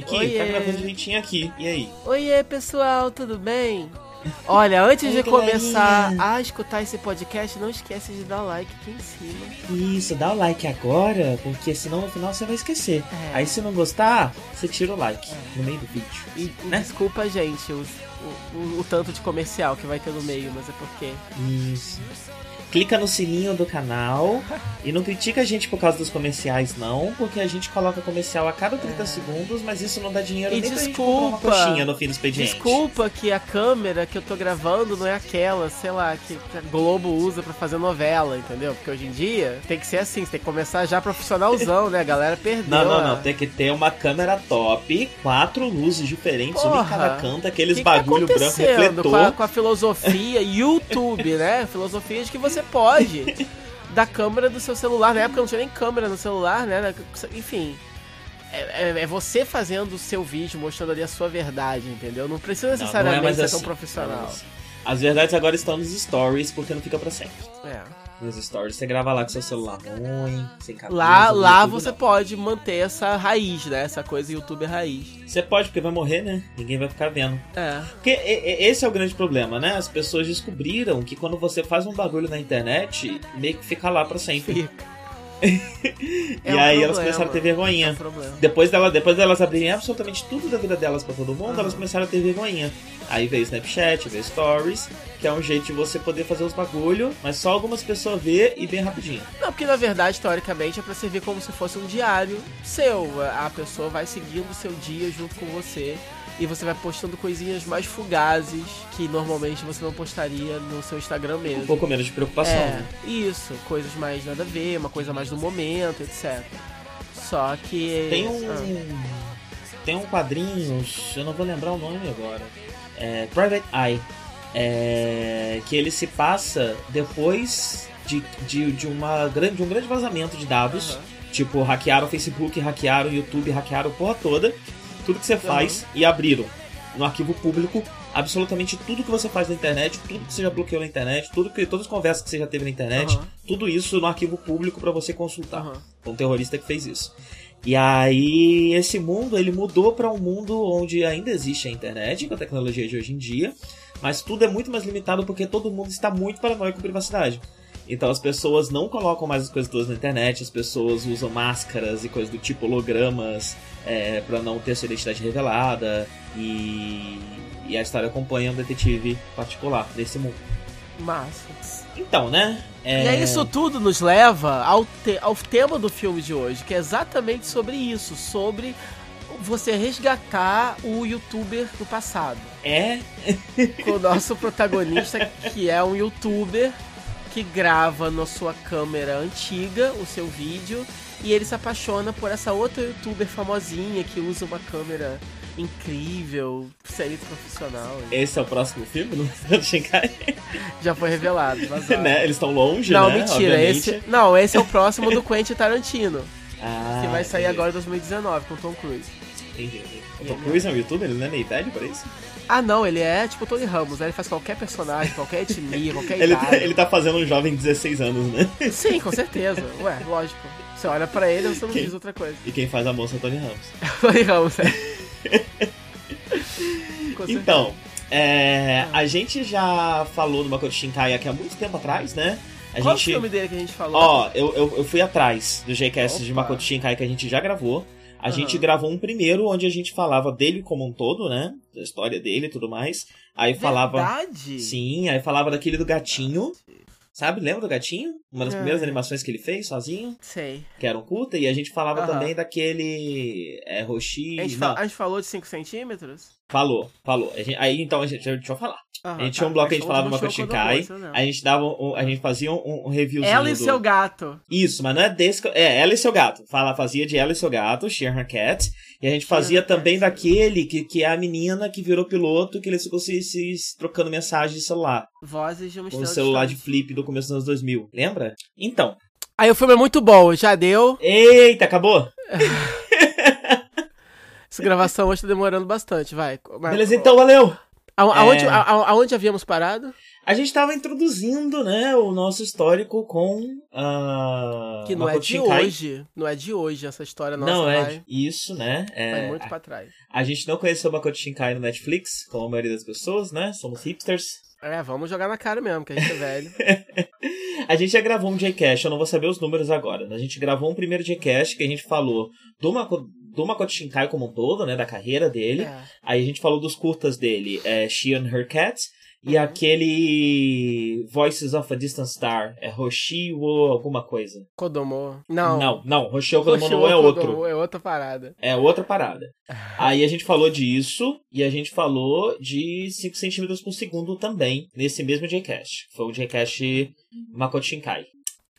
direitinho aqui? Oiê. Tá gravando direitinho aqui. E aí? Oiê, pessoal, tudo bem? Olha, antes Oi, de começar galerinha. a escutar esse podcast, não esquece de dar like aqui em cima. Isso, dá o like agora, porque senão no final você vai esquecer. É. Aí se não gostar, você tira o like no meio do vídeo. E, Né? desculpa, gente, os- o, o- o tanto de comercial que vai ter no meio, mas é porque. Isso. Clica no sininho do canal e não critica a gente por causa dos comerciais, não, porque a gente coloca comercial a cada 30 segundos, mas isso não dá dinheiro É. E nem pra gente uma desculpa. coxinha no fim do expediente. Desculpa que a câmera que eu tô gravando não é aquela, sei lá, que a Globo usa pra fazer novela, entendeu? Porque hoje em dia tem que ser assim, você tem que começar já profissionalzão, né? A galera perdeu. Não, não, a- não. Tem que ter uma câmera top, quatro luzes diferentes, uma em Porra. cada canto, aqueles que bagulho que tá branco refletor. com a, com a filosofia YouTube, né? Filosofia de que você pode da câmera do seu celular. Na época não tinha nem câmera no celular, né? Enfim. É, é- é você fazendo o seu vídeo, mostrando ali a sua verdade, entendeu? Não precisa Não, não necessariamente é ser assim, tão profissional. não é assim. As verdades agora estão nos stories, porque não fica pra sempre. É. Nos stories, você grava lá com seu celular ruim, sem. Lá, lá YouTube, você não. pode manter essa raiz, né? Essa coisa youtuber raiz. Você pode, porque vai morrer, né? Ninguém vai ficar vendo. É. Porque esse é o grande problema, né? As pessoas descobriram que quando você faz um bagulho na internet, meio que fica lá pra sempre. Fica. e É um aí elas problema. começaram a ter É vergonhinha. um problema. Depois, dela, depois delas abrirem absolutamente tudo da vida delas pra todo mundo, elas começaram a ter vergonhinha. Aí veio Snapchat, veio Stories, que é um jeito de você poder fazer os bagulho, mas só algumas pessoas ver e bem rapidinho. Não, porque na verdade, teoricamente, é pra servir como se fosse um diário seu. A pessoa vai seguindo o seu dia junto com você. E você vai postando coisinhas mais fugazes que normalmente você não postaria no seu Instagram Um mesmo. pouco menos de preocupação, é, né? isso, coisas mais nada a ver, uma coisa mais do momento, etc. Só que. Tem um. Ah, Tem um quadrinho, eu não vou lembrar o nome agora. É Private Eye. É, que ele se passa depois de, de, de, uma grande, de um grande vazamento de dados. Aham. Tipo, hackearam o Facebook, hackearam o YouTube, hackearam a porra toda. Tudo que você faz e abriram no arquivo público absolutamente tudo que você faz na internet, tudo que você já bloqueou na internet, tudo que, todas as conversas que você já teve na internet, Aham. tudo isso no arquivo público pra você consultar. Foi um terrorista que fez isso. E aí, esse mundo, ele mudou pra um mundo onde ainda existe a internet, com a tecnologia de hoje em dia, mas tudo é muito mais limitado porque todo mundo está muito paranoico com privacidade. Então as pessoas não colocam mais as coisas todas na internet, as pessoas usam máscaras e coisas do tipo hologramas é, para não ter sua identidade revelada e, e a história acompanha um detetive particular desse mundo. Massa. Então, né? É... E aí isso tudo nos leva ao, te- ao tema do filme de hoje, que é exatamente sobre isso, sobre você resgatar o youtuber do passado. É Com o nosso protagonista, que é um youtuber que grava na sua câmera antiga o seu vídeo e ele se apaixona por essa outra youtuber famosinha que usa uma câmera incrível, série profissional. Esse é o próximo filme do Shinkai? Já foi revelado, né? Eles estão longe, Não, né? mentira, Obviamente. esse. Não, esse é o próximo do Quentin Tarantino. Ah, Que vai sair entendi. agora em 2019 com o Tom Cruise. Entendi. O Tom Cruise é um youtuber? Ele não é meio idade pra isso? Ah, não, ele é tipo Tony Ramos, né? Ele faz qualquer personagem, qualquer etnia, qualquer Ele, idade. ele tá fazendo um jovem de 16 anos, né? Sim, com certeza. Ué, lógico. Você olha pra ele você não Quem? diz outra coisa. E quem faz a moça é o Tony Ramos. Tony Ramos, é. Então, é, a gente já falou do Makoto Shinkai aqui há muito tempo atrás, né? A Qual gente. o filme dele que a gente falou? Ó, eu, eu, eu fui atrás do JCast de. Makoto Shinkai que a gente já gravou. A Aham. gente gravou um primeiro onde a gente falava dele como um todo, né? Da história dele e tudo mais. Aí falava. Verdade? Sim, aí falava daquele do gatinho. Sabe? Lembra do gatinho? Uma das É. primeiras animações que ele fez sozinho, Sei. que era um curta, e a gente falava Aham. também daquele. É, Roshi. A gente, Não, a gente falou de 5 centímetros? Falou, falou. A gente- aí então a gente. Deixa eu falar. Aham, a gente tá. tinha um bloco que a gente falava Makoto Shoko Shinkai. Eu A gente dava um, a gente fazia um, um reviewzinho. Ela e do... seu gato. Isso, mas não é desse. É, ela e seu gato. Fala, fazia de ela e seu gato, Share Her Cat. E a gente fazia também Cat. daquele que, que é a menina que virou piloto, que eles ficam se, se trocando mensagem de celular. Vozes de uma Com o estrela celular de flip do começo dos anos 2000. Lembra? Então. Aí o filme é muito bom, já deu. Eita, acabou? Essa gravação hoje tá demorando bastante, vai. Beleza, então, valeu! A- Aonde, É. a- a- aonde havíamos parado? A gente tava introduzindo, né, o nosso histórico com a. Que não é Makoto de Shinkai. hoje. Não é de hoje essa história nossa. Não, é vai, isso, né? É, vai muito pra trás. A gente não conheceu o Makoto Shinkai no Netflix, como a maioria das pessoas, né? Somos hipsters. É, vamos jogar na cara mesmo, que a gente é velho. A gente já gravou um Jcast, eu não vou saber os números agora. né? A gente gravou um primeiro Jcast que a gente falou do, Mako, do Makoto Shinkai como um todo, né? Da carreira dele. É. Aí a gente falou dos curtas dele, é, She and Her Cat. E Uhum. aquele Voices of a Distant Star, é Hoshi wo alguma coisa. Kodomo. Não. Não, não, Hoshi wo Kodomo é outro. É outra parada. É outra parada. Aí a gente falou disso e a gente falou de 5 centímetros por segundo também, nesse mesmo Jcast. Foi o Jcast Makoto Shinkai.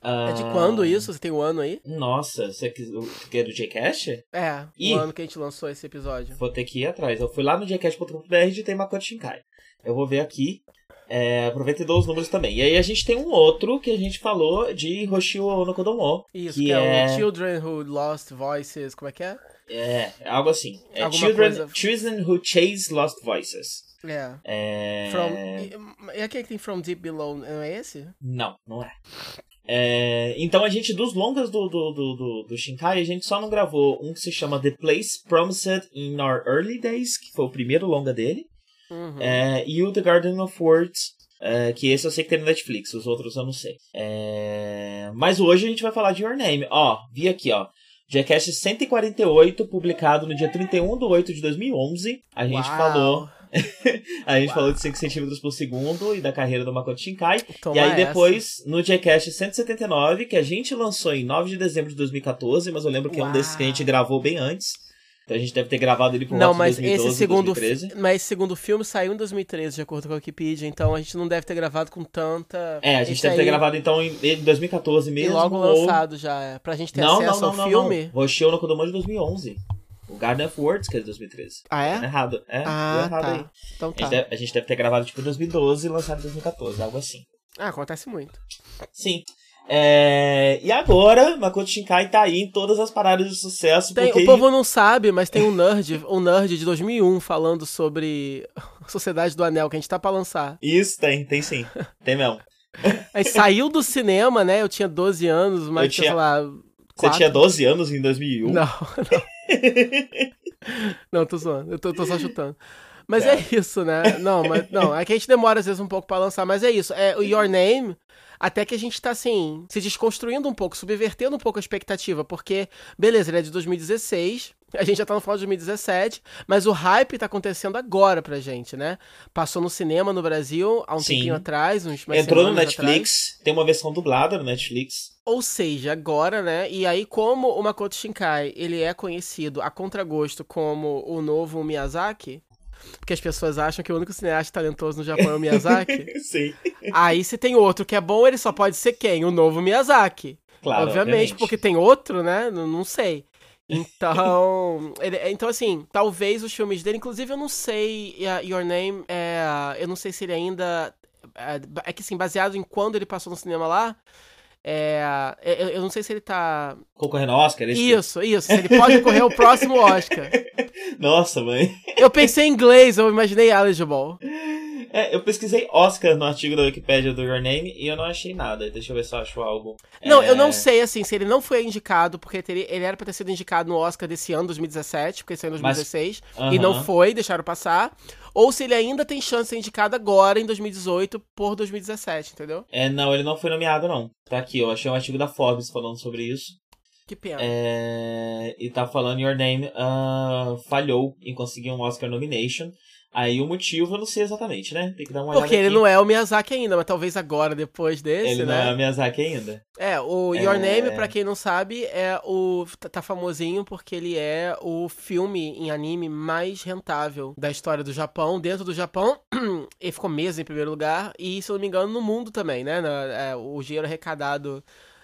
É de Ah, quando isso? Você tem o ano aí? Nossa, você quer, quer do Jcast? É, Ih. o ano que a gente lançou esse episódio. Vou ter que ir atrás. Eu fui lá no Jcast.com.br e digitei Makoto Shinkai. Eu vou ver aqui. É, aproveita e dou os números também. E aí a gente tem um outro que a gente falou de Hoshio no Kodomo. Isso, que, que, é, é, o Children Who Lost Voices, como é que é? é algo assim. É Children, coisa- Children Who Chase Lost Voices. É. É... From... E, e aquele que tem From Deep Below, não é esse? Não, não é. É, Então a gente, dos longas do, do, do, do, do Shinkai, a gente só não gravou um que se chama The Place Promised in Our Early Days, que foi o primeiro longa dele, Uhum. é, e o The Garden of Words, é, que esse eu sei que tem no Netflix, os outros eu não sei. É, Mas hoje a gente vai falar de Your Name. Ó, vi aqui, ó. Jackass 148, publicado no dia 31 de 8 de 2011. A gente Uau. falou. A gente Uau. falou de 5 centímetros por segundo e da carreira do Makoto Shinkai. Toma e aí essa. depois, no Jcast 179, que a gente lançou em 9 de dezembro de 2014, mas eu lembro que é um Uau. desses que a gente gravou bem antes. Então a gente deve ter gravado ele por Não, mas de 2012, esse segundo, 2013. mas esse segundo filme saiu em 2013, de acordo com a Wikipedia, então a gente não deve ter gravado com tanta. É, a gente Esse deve ter aí- gravado então em em 2014 E mesmo. logo ou- lançado já, é, pra gente ter Não, não, acesso não, ao não, filme. não. Hoshio no Kodomo de 2011. O Garden of Words, que é de 2013. Ah, Tá é? errado. É, Ah, errado aí. tá. Então A gente, tá. deve, a gente deve ter gravado tipo em 2012 e lançado em 2014, algo assim. Ah, acontece muito. Sim. É, E agora, Makoto Shinkai tá aí em todas as paradas de sucesso. Tem- porque o povo não sabe, mas tem um nerd, um nerd de 2001 falando sobre Sociedade do Anel, que a gente tá pra lançar. Isso, tem, tem sim. Tem mesmo. Aí saiu do cinema, né? Eu tinha 12 anos, mas Eu tinha, sei lá. Você tinha 12 anos em 2001? Não, não. não, tô zoando. Eu tô, tô só chutando. Mas Tá. é isso, né? Não, mas não, é que a gente demora às vezes um pouco pra lançar, mas é isso. É o Your Name, até que a gente tá assim, se desconstruindo um pouco, subvertendo um pouco a expectativa, porque beleza, ele é de 2016, a gente já tá no final de 2017, mas o hype tá acontecendo agora pra gente, né? Passou no cinema no Brasil há um Sim. tempinho atrás, uns umas Entrou no semanas atrás. Netflix, tem uma versão dublada no Netflix. Ou seja, agora, né? E aí, como o Makoto Shinkai, ele é conhecido a contragosto como o novo Miyazaki, porque as pessoas acham que o único cineasta talentoso no Japão é o Miyazaki. Sim. aí, se tem outro que é bom, ele só pode ser quem? O novo Miyazaki. Claro, obviamente, porque tem outro, né? Não, não sei. Então, ele- então assim, talvez os filmes dele, inclusive eu não sei, Your Name, é, eu não sei se ele ainda é, é que assim, baseado em quando ele passou no cinema lá, é, eu, eu não sei se ele tá Concorrendo ao Oscar, é isso? isso, isso, se ele pode concorrer ao próximo Oscar. Nossa, mãe. Eu pensei em inglês, eu imaginei eligible. É, eu pesquisei Oscar no artigo da Wikipedia do Your Name e eu não achei nada. Deixa eu ver se eu acho algo. Não, É, eu não sei, assim, se ele não foi indicado, porque teria- ele era pra ter sido indicado no Oscar desse ano, 2017, porque esse ano é Mas- 2016, e não foi, deixaram passar. Ou se ele ainda tem chance de ser indicado agora, em 2018, por 2017, entendeu? É, não, ele não foi nomeado, não. Tá aqui, eu achei um artigo da Forbes falando sobre isso. Que pena. É, e tá falando Your Name ah, falhou em conseguir um Oscar nomination. Aí o motivo eu não sei exatamente, né? Tem que dar uma olhada Porque ele aqui. não é o Miyazaki ainda, mas talvez agora, depois desse, Ele não né? é Miyazaki ainda. É, o Your É. Name, pra quem não sabe, é o. tá- tá famosinho porque ele é o filme em anime mais rentável da história do Japão. Dentro do Japão, ele ficou meses em primeiro lugar. E, se eu não me engano, no mundo também, né? É, o dinheiro arrecadado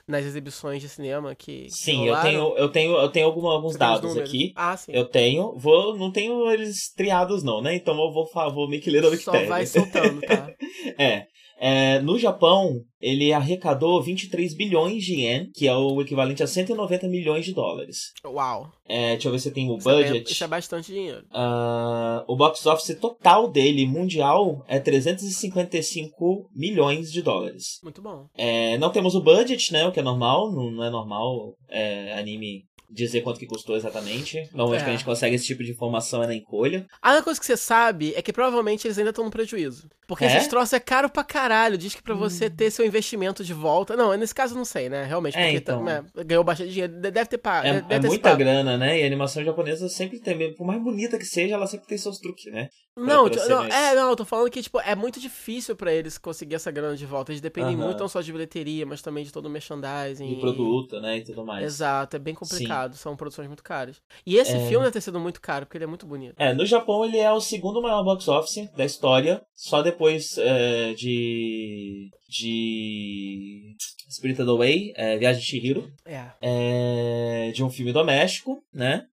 nas exibições de cinema que. que Sim, eu tenho, eu tenho, eu tenho alguma- alguns Você dados aqui. Ah, sim. Eu tenho, vou, não tenho eles triados não, né? Então eu vou, vou meio que ler da Só Wikipedia. vai soltando, tá? É. É, no Japão, ele arrecadou 23 bilhões de yen, que é o equivalente a 190 milhões de dólares. Uau. É, deixa eu ver se tem o Isso é, budget. isso é bastante dinheiro. Ah, o box office total dele, mundial, é 355 milhões de dólares. Muito bom. É, não temos o budget, né? O que é normal, não, não é normal é, anime dizer quanto que custou exatamente. Normalmente É. que a gente consegue esse tipo de informação é na encolha. A única coisa que você sabe é que provavelmente eles ainda estão no prejuízo. Porque É? esses troços é caro pra caralho. Diz que pra você ter seu investimento de volta. Não, nesse caso eu não sei, né? Realmente, É, porque então. tá- é, ganhou bastante dinheiro. De- Deve ter pago. É, deve é ter muita pago. grana, né? E a animação japonesa sempre tem, por mais bonita que seja, ela sempre tem seus truques, né? Não, pra não, é, não, eu tô falando que, tipo, é muito difícil pra eles conseguir essa grana de volta. Eles dependem Aham. muito não só de bilheteria, mas também de todo o merchandising. E produto, né? E tudo mais. Exato, é bem complicado. São produções muito caras. E esse É. filme deve ter sido muito caro, porque ele é muito bonito. É, no Japão ele é o segundo maior box office da história, só depois é, de. de. Spirited Away, é, Viagem de Chihiro, É. é, de um filme doméstico, né?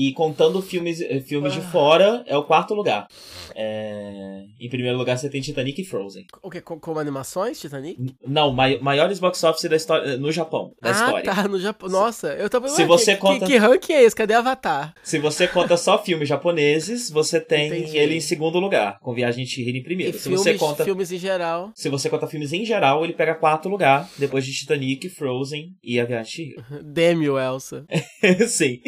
E contando filmes, eh, filmes de Ah. fora, é o quarto lugar. É, em primeiro lugar você tem Titanic e Frozen. O que? Como animações, Titanic? N- Não, mai- maiores box office da história, no Japão, da ah, história. tá, no Japão. Nossa, eu tava Se você que, conta- que, que ranking é esse? Cadê Avatar? Se você conta só filmes japoneses, você tem Entendi. ele em segundo lugar, com Viagem de Chihiro em primeiro. E Se filmes, você conta filmes em geral. Se você conta filmes em geral, ele pega quarto lugar, depois de Titanic, Frozen e A Viagem de Chihiro. Demi o Elsa. Sim.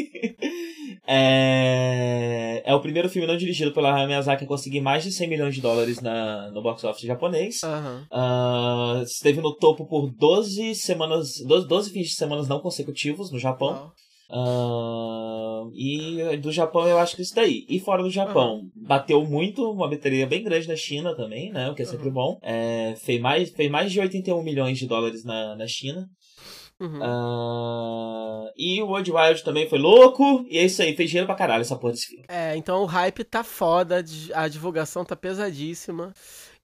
É... é o primeiro filme não dirigido pela Hayao Miyazaki a conseguir mais de 100 milhões de dólares na... no box office japonês. Aham. Ah, esteve no topo por 12 semanas, 12, 12 fins de semana não consecutivos no Japão. Uau. Ah, e do Japão eu acho que isso daí. E fora do Japão, bateu muito, uma bilheteria bem grande na China também, né? O que é sempre bom. É, fez, mais, fez mais de 81 milhões de dólares na, na China. Uhum. Ah, e o World Wild também foi louco. E é isso aí, fez dinheiro pra caralho essa porra desse filme. É, então o hype tá foda, a di- a divulgação tá pesadíssima.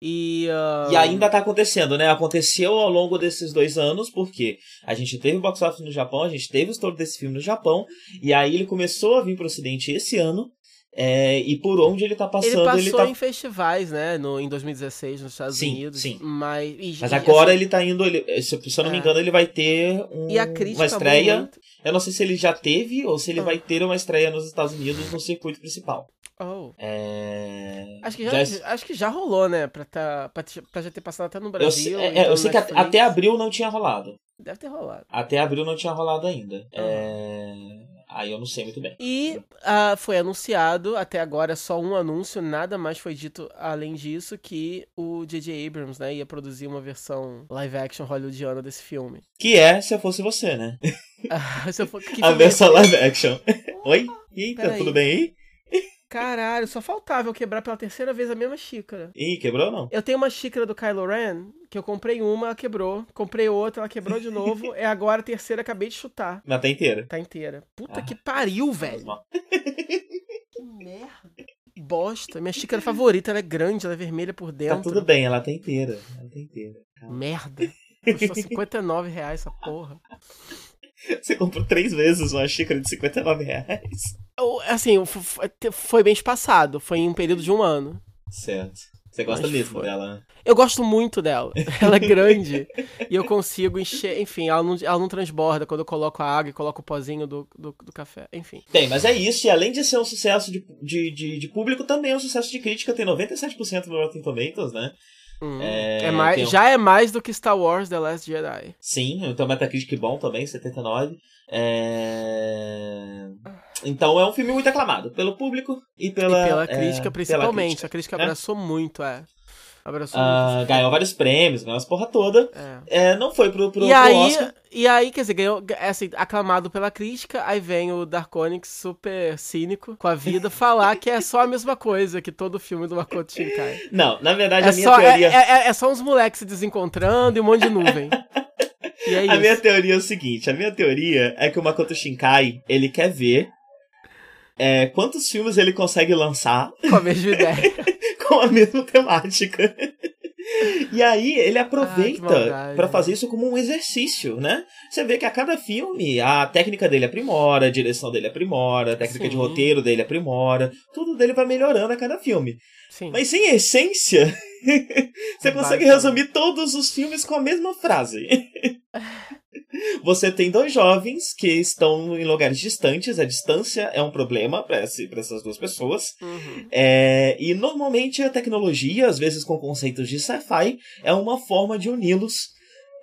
E. ah, E ainda tá acontecendo, né? Aconteceu ao longo desses dois anos, porque a gente teve o box office no Japão, a gente teve o estouro desse filme no Japão, e aí ele começou a vir pro ocidente esse ano, é, e por onde ele tá Ele passando, passou ele, tá. em festivais, né? No, em 2016, nos Estados Sim, Unidos. sim. Mas, e- Mas e, agora assim, ele tá indo, ele- se, eu não me É. engano, ele vai ter um- uma estreia. muito. Eu não sei se ele já teve ou se ele Ah. vai ter uma estreia nos Estados Unidos no circuito principal. Oh. É... Acho que já, já- acho que já rolou, né? Pra, tá, pra, pra já ter passado até no eu, Brasil. sei- é, então eu no sei que Netflix. até abril não tinha rolado. Deve ter rolado. Até abril não tinha rolado ainda. Ah. É... Aí eu não sei muito bem. E ah, foi anunciado, até agora é só um anúncio, nada mais foi dito além disso, que o J.J. Abrams, né, ia produzir uma versão live action hollywoodiana desse filme. Que é Se Eu Fosse Você, né? Ah, se eu for- a é versão live action. Oi? Eita, tudo bem aí? Caralho, só faltava eu quebrar pela terceira vez a mesma xícara. Ih, quebrou ou não? Eu tenho uma xícara do Kylo Ren, que eu comprei uma, ela quebrou. Comprei outra, ela quebrou de novo. é agora a terceira, acabei de chutar. Mas tá inteira. Tá inteira. Puta Ah. que pariu, velho. Que merda. Bosta. Minha xícara favorita, ela é grande, ela é vermelha por Tá dentro. tudo bem, ela tá inteira. Ela tá inteira. Merda. Custou 59 reais essa porra. Você comprou três vezes uma xícara de 59 reais. Assim, foi bem espaçado. Foi em um período de um ano. Certo. Você gosta Mas mesmo foi. dela, né? Eu gosto muito dela. Ela é grande. e eu consigo encher. Enfim, ela não, ela não transborda quando eu coloco a água e coloco o pozinho do, do, do café. Enfim. Tem, mas é isso. E além de ser um sucesso de, de, de, de público, também é um sucesso de crítica. Tem 97% no Rotten Tomatoes, né? Hum. É, É mais, um- Já é mais do que Star Wars The Last Jedi. Sim, então Metacritic bom também, 79. É... Então é um filme muito aclamado pelo público e pela, e pela é, crítica, pela principalmente. crítica, a crítica né? abraçou muito, é. Abraçou Ah, muito. ganhou vários prêmios, ganhou as porra toda. É. É, não foi pro, pro, e, pro aí, Oscar. e aí, quer dizer, ganhou, é assim, aclamado pela crítica, aí vem o Darkonix super cínico com a vida falar que é só a mesma coisa que todo filme do Makoto Shinkai. Não, na verdade É a minha só, é, teoria. é, é só uns moleques se desencontrando e um monte de nuvem. É A isso. minha teoria é o seguinte: a minha teoria é que o Makoto Shinkai ele quer ver é, quantos filmes ele consegue lançar Com a mesma ideia. com a mesma temática. E aí ele Ah, aproveita maldade. pra fazer isso como um exercício, né? Você vê que a cada filme a técnica dele aprimora, a direção dele aprimora, a técnica de Sim. roteiro dele aprimora, tudo dele vai melhorando a cada filme. Sim. Mas sem essência, você consegue resumir todos os filmes com a mesma frase. Você tem dois jovens que estão em lugares distantes, a distância é um problema para essas duas pessoas. Uhum. É, e normalmente a tecnologia, às vezes com conceitos de sci-fi, é uma forma de uni-los,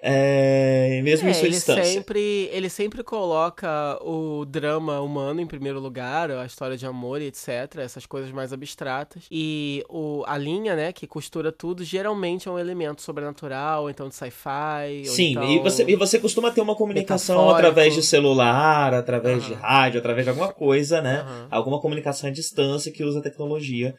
é, mesmo em É, sua ele distância. sempre, ele sempre coloca o drama humano em primeiro lugar, a história de amor e etc, essas coisas mais abstratas. E o, a linha, né, que costura tudo, geralmente é um elemento sobrenatural, então de sci-fi. Sim, então... e, você, e você costuma ter uma comunicação metafórico. através de celular, através de Aham. rádio, através de alguma coisa, né? Aham. Alguma comunicação à distância que usa tecnologia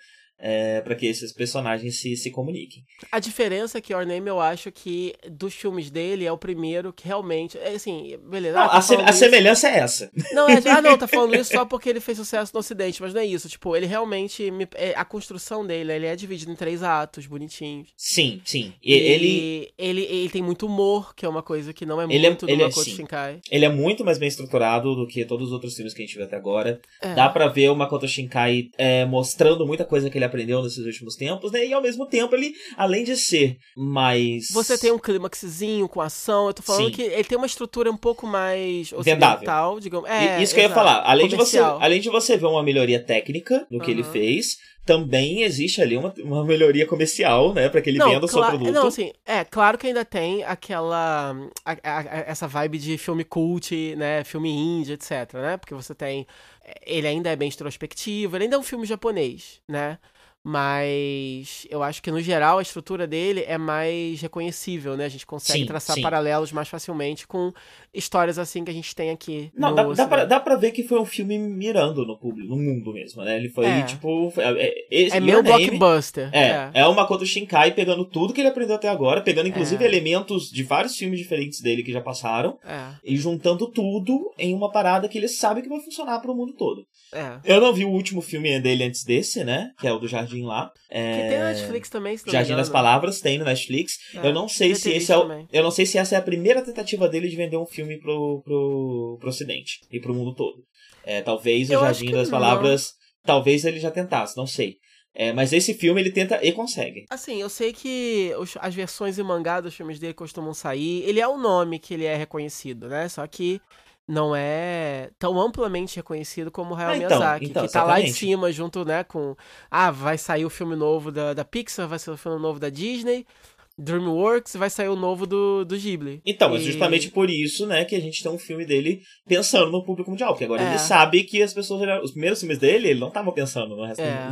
é, para que esses personagens se, se comuniquem. A diferença é que Your Name, eu acho que dos filmes dele é o primeiro que realmente. É assim, beleza. Não, ah, tá a, se- falando a semelhança é essa. Não, é, ah, não, tá falando isso só porque ele fez sucesso no Ocidente, mas não é isso. Tipo, ele realmente. me- é, a construção dele, ele é dividido em três atos bonitinhos. Sim, sim. E, ele, ele, ele tem muito humor, que é uma coisa que não é Ele é- muito ele do é, Makoto sim. Shinkai. ele é muito mais bem estruturado do que todos os outros filmes que a gente viu até agora. É. Dá pra ver o Makoto Shinkai é, mostrando muita coisa que ele aprendeu nesses últimos tempos, né? E ao mesmo tempo ele, além de ser mais. Você tem um clímaxzinho com ação, eu tô falando Sim. que ele tem uma estrutura um pouco mais Vendável. ocidental, digamos. E- É, Isso que eu ia exato. falar. Além de, você, além de você ver uma melhoria técnica no que ele Aham. fez, também existe ali uma, uma melhoria comercial, né? Pra que ele venda o seu produto. Não, assim, é, claro que ainda tem aquela. a- a- a- essa vibe de filme cult, né? Filme indie, etc, né? Porque você tem. Ele ainda é bem introspectivo, ele ainda é um filme japonês, né? Mas eu acho que no geral a estrutura dele é mais reconhecível, né? A gente consegue Sim, traçar sim. paralelos mais facilmente com histórias assim que a gente tem aqui. Não, no dá, dá, pra, dá pra ver que foi um filme mirando no público, no mundo mesmo, né? Ele foi, É. tipo. É, é, esse É meio Name blockbuster. É, é o Makoto Shinkai pegando tudo que ele aprendeu até agora, pegando inclusive É. elementos de vários filmes diferentes dele que já passaram, É, e juntando tudo em uma parada que ele sabe que vai funcionar pro mundo todo. é. Eu não vi o último filme dele antes desse, né? Que é o do Jardim lá. É... Que tem na Netflix também, se não Jardim das. Palavras tem no Netflix. É, eu não sei se esse é o, eu não sei se essa é a primeira tentativa dele de vender um filme pro, pro, pro Ocidente e pro mundo todo. É, talvez o Eu acho Jardim das não. Palavras, talvez ele já tentasse, não sei. É, mas esse filme ele tenta e consegue. Assim, eu sei que os- as versões em mangá dos filmes dele costumam sair. Ele é o nome que ele é reconhecido, né? Só que não é tão amplamente reconhecido como o Hayao Ah, então, Miyazaki, então, que tá lá em exatamente. cima, junto, né, com... Ah, vai sair o filme novo da, da Pixar, vai sair o filme novo da Disney, DreamWorks, vai sair o novo do, do Ghibli. Então, E- justamente por isso, né, que a gente tem um filme dele pensando no público mundial. Porque agora É. ele sabe que as pessoas. Os primeiros filmes dele, ele não tava pensando no resto É, do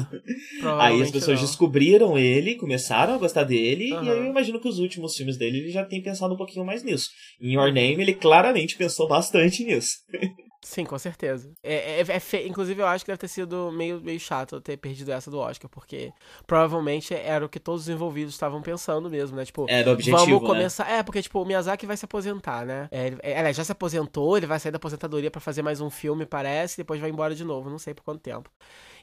mundo. Aí as pessoas não. descobriram ele, começaram a gostar dele, e aí eu imagino que os últimos filmes dele ele já tem pensado um pouquinho mais nisso. Em Your Name, ele claramente pensou bastante nisso. Sim, com certeza. É, é- é fe- Inclusive, eu acho que deve ter sido meio, meio chato ter perdido essa do Oscar, porque provavelmente era o que todos os envolvidos estavam pensando mesmo, né? Tipo, Era o objetivo, vamos né? começar. É, porque, tipo, o Miyazaki vai se aposentar, né? É, ele, é, já se aposentou, ele vai sair da aposentadoria pra fazer mais um filme, parece, e depois vai embora de novo, não sei por quanto tempo.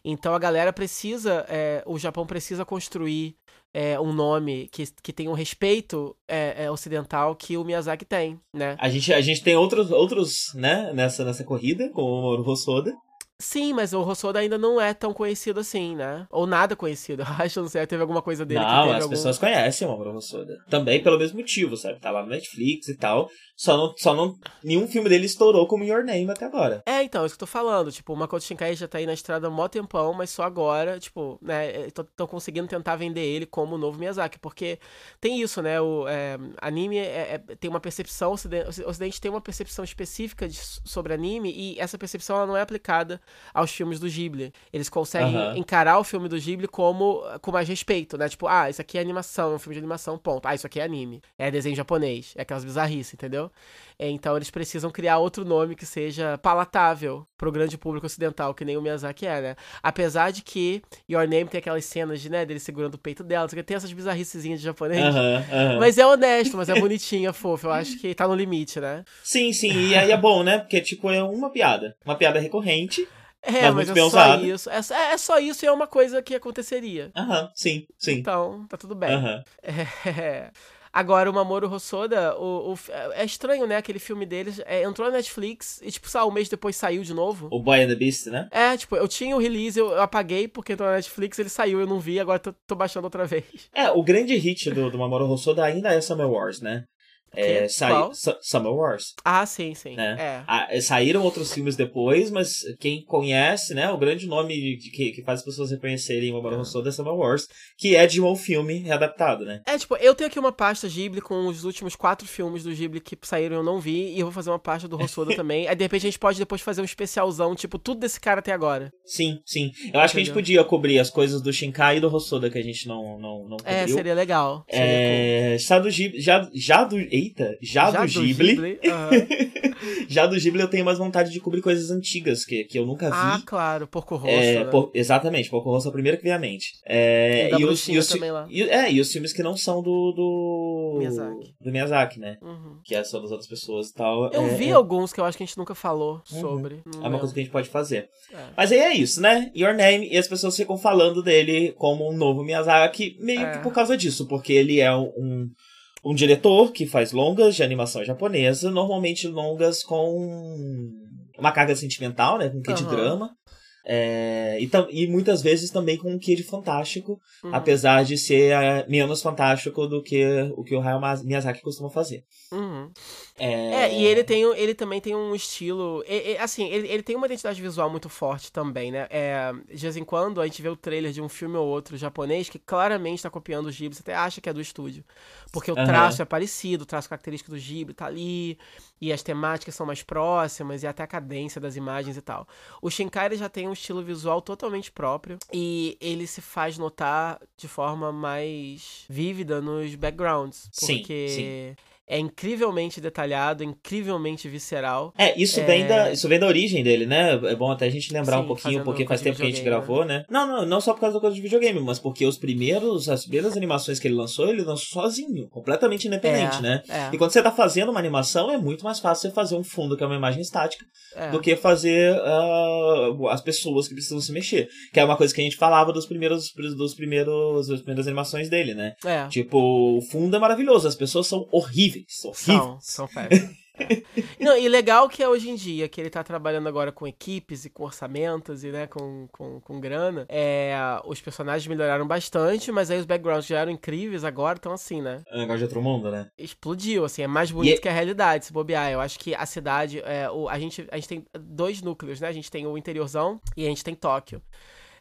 Então a galera precisa, é, o Japão precisa construir é, um nome que, que tenha um respeito é, é, ocidental que o Miyazaki tem, né? A gente, a gente tem outros, outros né, nessa, nessa corrida, como o Mamoru Hosoda. Sim, mas o Hosoda ainda não é tão conhecido assim, né? Ou nada conhecido. Acho, não sei, teve alguma coisa dele que Não, teve as algum... pessoas conhecem o Mamoru Hosoda. Também pelo mesmo motivo, sabe? Tá lá no Netflix e tal. Só não, só não. Nenhum filme dele estourou como Your Name até agora. É, então, isso que eu tô falando. Tipo, o Makoto Shinkai já tá aí na estrada há mó tempão, mas só agora, tipo, né, estão conseguindo tentar vender ele como o novo Miyazaki. Porque tem isso, né? O é, anime é- é- tem uma percepção, o Ocidente, o Ocidente tem uma percepção específica de- sobre anime e essa percepção ela não é aplicada aos filmes do Ghibli. Eles conseguem Aham. encarar o filme do Ghibli como com mais respeito, né? Tipo, ah, isso aqui é animação, é um filme de animação, ponto. Ah, isso aqui é anime. É desenho japonês. É aquelas bizarrices, entendeu? É, Então eles precisam criar outro nome que seja palatável pro grande público ocidental, que nem o Miyazaki é, né? Apesar de que Your Name tem aquelas cenas de, né, dele segurando o peito dela, tem essas bizarricezinhas de japonês. Aham, aham. Mas é honesto, mas é bonitinho, é fofo. Eu acho que tá no limite, né? Sim, sim, e aí é bom, né? Porque, tipo, é uma piada. Uma piada recorrente. É, Mas mas, é bem só usado. isso. É, só- é só isso e é uma coisa que aconteceria. Aham, sim, sim. Então, tá tudo bem. Aham. É. Agora, o Mamoru Hosoda, o, o- é estranho, né? Aquele filme deles é, entrou na Netflix e, tipo, só um mês depois saiu de novo. O Boy and the Beast, né? É, tipo, eu tinha o release, eu, eu apaguei porque entrou na Netflix, ele saiu, eu não vi, agora tô, tô baixando outra vez. É, o grande hit do, do Mamoru Hosoda ainda é Summer Wars, né? É, Summer Wars. Ah, sim, sim. Né? É. Ah, saíram outros filmes depois, mas quem conhece, né, o grande nome de- que, que faz as pessoas reconhecerem o Mamoru É. Hosoda é Summer Wars, que é de um filme readaptado, né? É, tipo, eu tenho aqui uma pasta Ghibli com os últimos quatro filmes do Ghibli que saíram e eu não vi, e eu vou fazer uma pasta do Hosoda também. Aí, de repente, a gente pode depois fazer um especialzão, tipo, tudo desse cara até agora. Sim, sim. Eu acho que a gente podia cobrir as coisas do Shinkai e do Hosoda que a gente não, não, não cobriu. É, seria legal. Seria É, já do Ghibli, já, já do, eita, já, cool. do Ghibli, aham. já do Ghibli eu tenho mais vontade de cobrir coisas antigas que, que eu nunca vi. Ah, claro, Porco Rosso. É, né? por- exatamente, Porco Rosso é o primeiro que vem à mente. É, E e, os, e os, também lá. e- é, e os filmes que não são do. do Miyazaki. Do Miyazaki, né? Uhum. Que é só das outras pessoas e tal. Eu é, vi é, alguns que eu acho que a gente nunca falou Uhum. sobre. Não é uma coisa que a gente pode fazer. É. Mas aí é isso, né? Your Name, e as pessoas ficam falando dele como um novo Miyazaki, meio É. que por causa disso, porque ele é um, um diretor que faz longas de animação japonesa, normalmente longas com uma carga sentimental, né? Com um quê de Aham. drama. É, e, e muitas vezes também com um quê de fantástico, Uhum. apesar de ser é, menos fantástico do que o que o Hayao Miyazaki costuma fazer. Uhum. É, É, e ele tem ele também tem um estilo. e- e, assim, ele, ele tem uma identidade visual muito forte também, né? É, de vez em quando a gente vê o trailer de um filme ou outro japonês que claramente tá copiando o Ghibli, você até acha que é do estúdio. Porque o traço é parecido, o traço característico do Ghibli tá ali, e as temáticas são mais próximas, e até a cadência das imagens e tal. O Shinkai ele já tem um estilo visual totalmente próprio, e ele se faz notar de forma mais vívida nos backgrounds. Sim, Porque sim. É incrivelmente detalhado, incrivelmente visceral. É, isso, É. Vem da, isso vem da origem dele, né? É bom até a gente lembrar Sim, um pouquinho, porque faz tempo que a gente gravou, né? Não, não, não só por causa da coisa de videogame, mas porque os primeiros, as primeiras animações que ele lançou, ele lançou sozinho, completamente independente, É, né? é. E quando você tá fazendo uma animação, é muito mais fácil você fazer um fundo que é uma imagem estática É. do que fazer ah, as pessoas que precisam se mexer. Que é uma coisa que a gente falava dos primeiros, dos primeiros, das primeiras animações dele, né? É. Tipo, o fundo é maravilhoso, as pessoas são horríveis, horríveis. São, são férias. É. Não, e legal que é hoje em dia, que ele tá trabalhando agora com equipes e com orçamentos e, né, com, com, com grana. É, os personagens melhoraram bastante, mas aí os backgrounds já eram incríveis, agora estão assim, né? É um negócio de outro mundo, né? Explodiu, assim, é mais bonito E- que a realidade, se bobear. Eu acho que a cidade, é, o, a, gente, a gente tem dois núcleos, né? A gente tem o interiorzão e a gente tem Tóquio.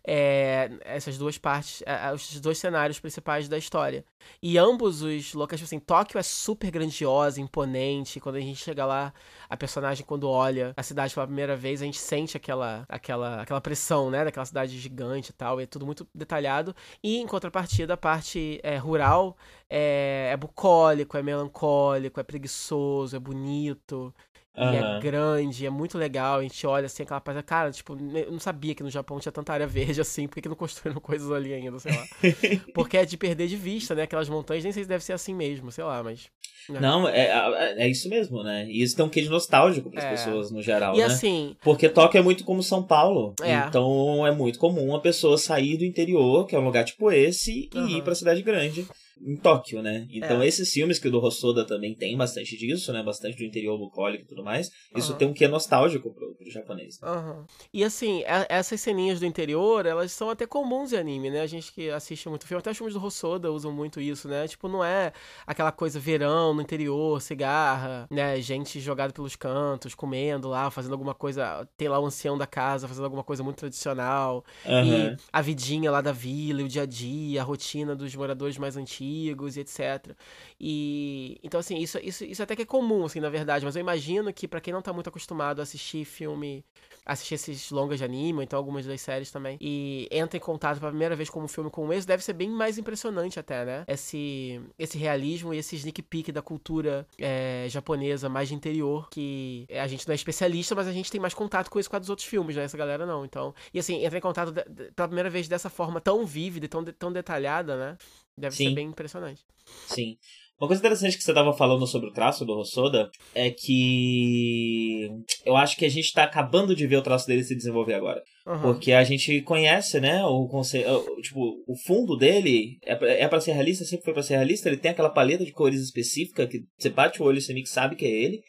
É, essas duas partes, é, os dois cenários principais da história. E ambos os locais, tipo assim, Tóquio é super grandiosa, imponente. Quando a gente chega lá, a personagem, quando olha a cidade pela primeira vez, a gente sente aquela, aquela, aquela pressão, né? Daquela cidade gigante e tal. E é tudo muito detalhado. E, em contrapartida, a parte é, rural é, é bucólico, é melancólico, é preguiçoso, é bonito. E é grande, é muito legal. A gente olha assim, aquela coisa, cara, tipo, eu não sabia que no Japão tinha tanta área verde assim, por que, que não construíram coisas ali ainda, sei lá. Porque é de perder de vista, né? Aquelas montanhas, nem sei se deve ser assim mesmo, sei lá, mas. né. Não, é, é, isso mesmo, né? E isso tem um quê de nostálgico para as É. pessoas no geral, E né? assim, Porque Tóquio é muito como São Paulo. É. Então é muito comum a pessoa sair do interior, que é um lugar tipo esse, e Aham. ir pra cidade grande. Em Tóquio, né? Então É. esses filmes que o do Hosoda também tem bastante disso, né? Bastante do interior bucólico e tudo mais. Isso Aham. tem um quê nostálgico pro, pro japonês. Aham. E assim, a- essas ceninhas do interior, elas são até comuns em anime, né? A gente que assiste muito filme, até os filmes do Hosoda usam muito isso, né? Tipo, não é aquela coisa verão no interior, cigarra, né? Gente jogada pelos cantos, comendo lá, fazendo alguma coisa. Tem lá o ancião da casa fazendo alguma coisa muito tradicional. Aham. E a vidinha lá da vila, o dia a dia, a rotina dos moradores mais antigos e etc. E então assim, isso, isso, isso até que é comum assim, na verdade, mas eu imagino que pra quem não tá muito acostumado a assistir filme, assistir esses longas de anime, ou então algumas das séries também, e entra em contato pela primeira vez com um filme como esse, deve ser bem mais impressionante até, né? Esse esse realismo e esse sneak peek da cultura é, japonesa mais de interior, que a gente não é especialista, mas a gente tem mais contato com isso com a dos outros filmes, né? Essa galera não. Então, e assim, entra em contato de- de- pela primeira vez dessa forma tão vívida tão, de- tão detalhada, né? Deve Sim. ser bem impressionante. Sim. Uma coisa interessante que você estava falando sobre o traço do Rossoda é que eu acho que a gente está acabando de ver o traço dele se desenvolver agora. Uhum. Porque a gente conhece, né, o conceito, tipo, o fundo dele é pra, é para ser realista, sempre foi para ser realista, ele tem aquela paleta de cores específica que você bate o olho e você meio que sabe que é ele.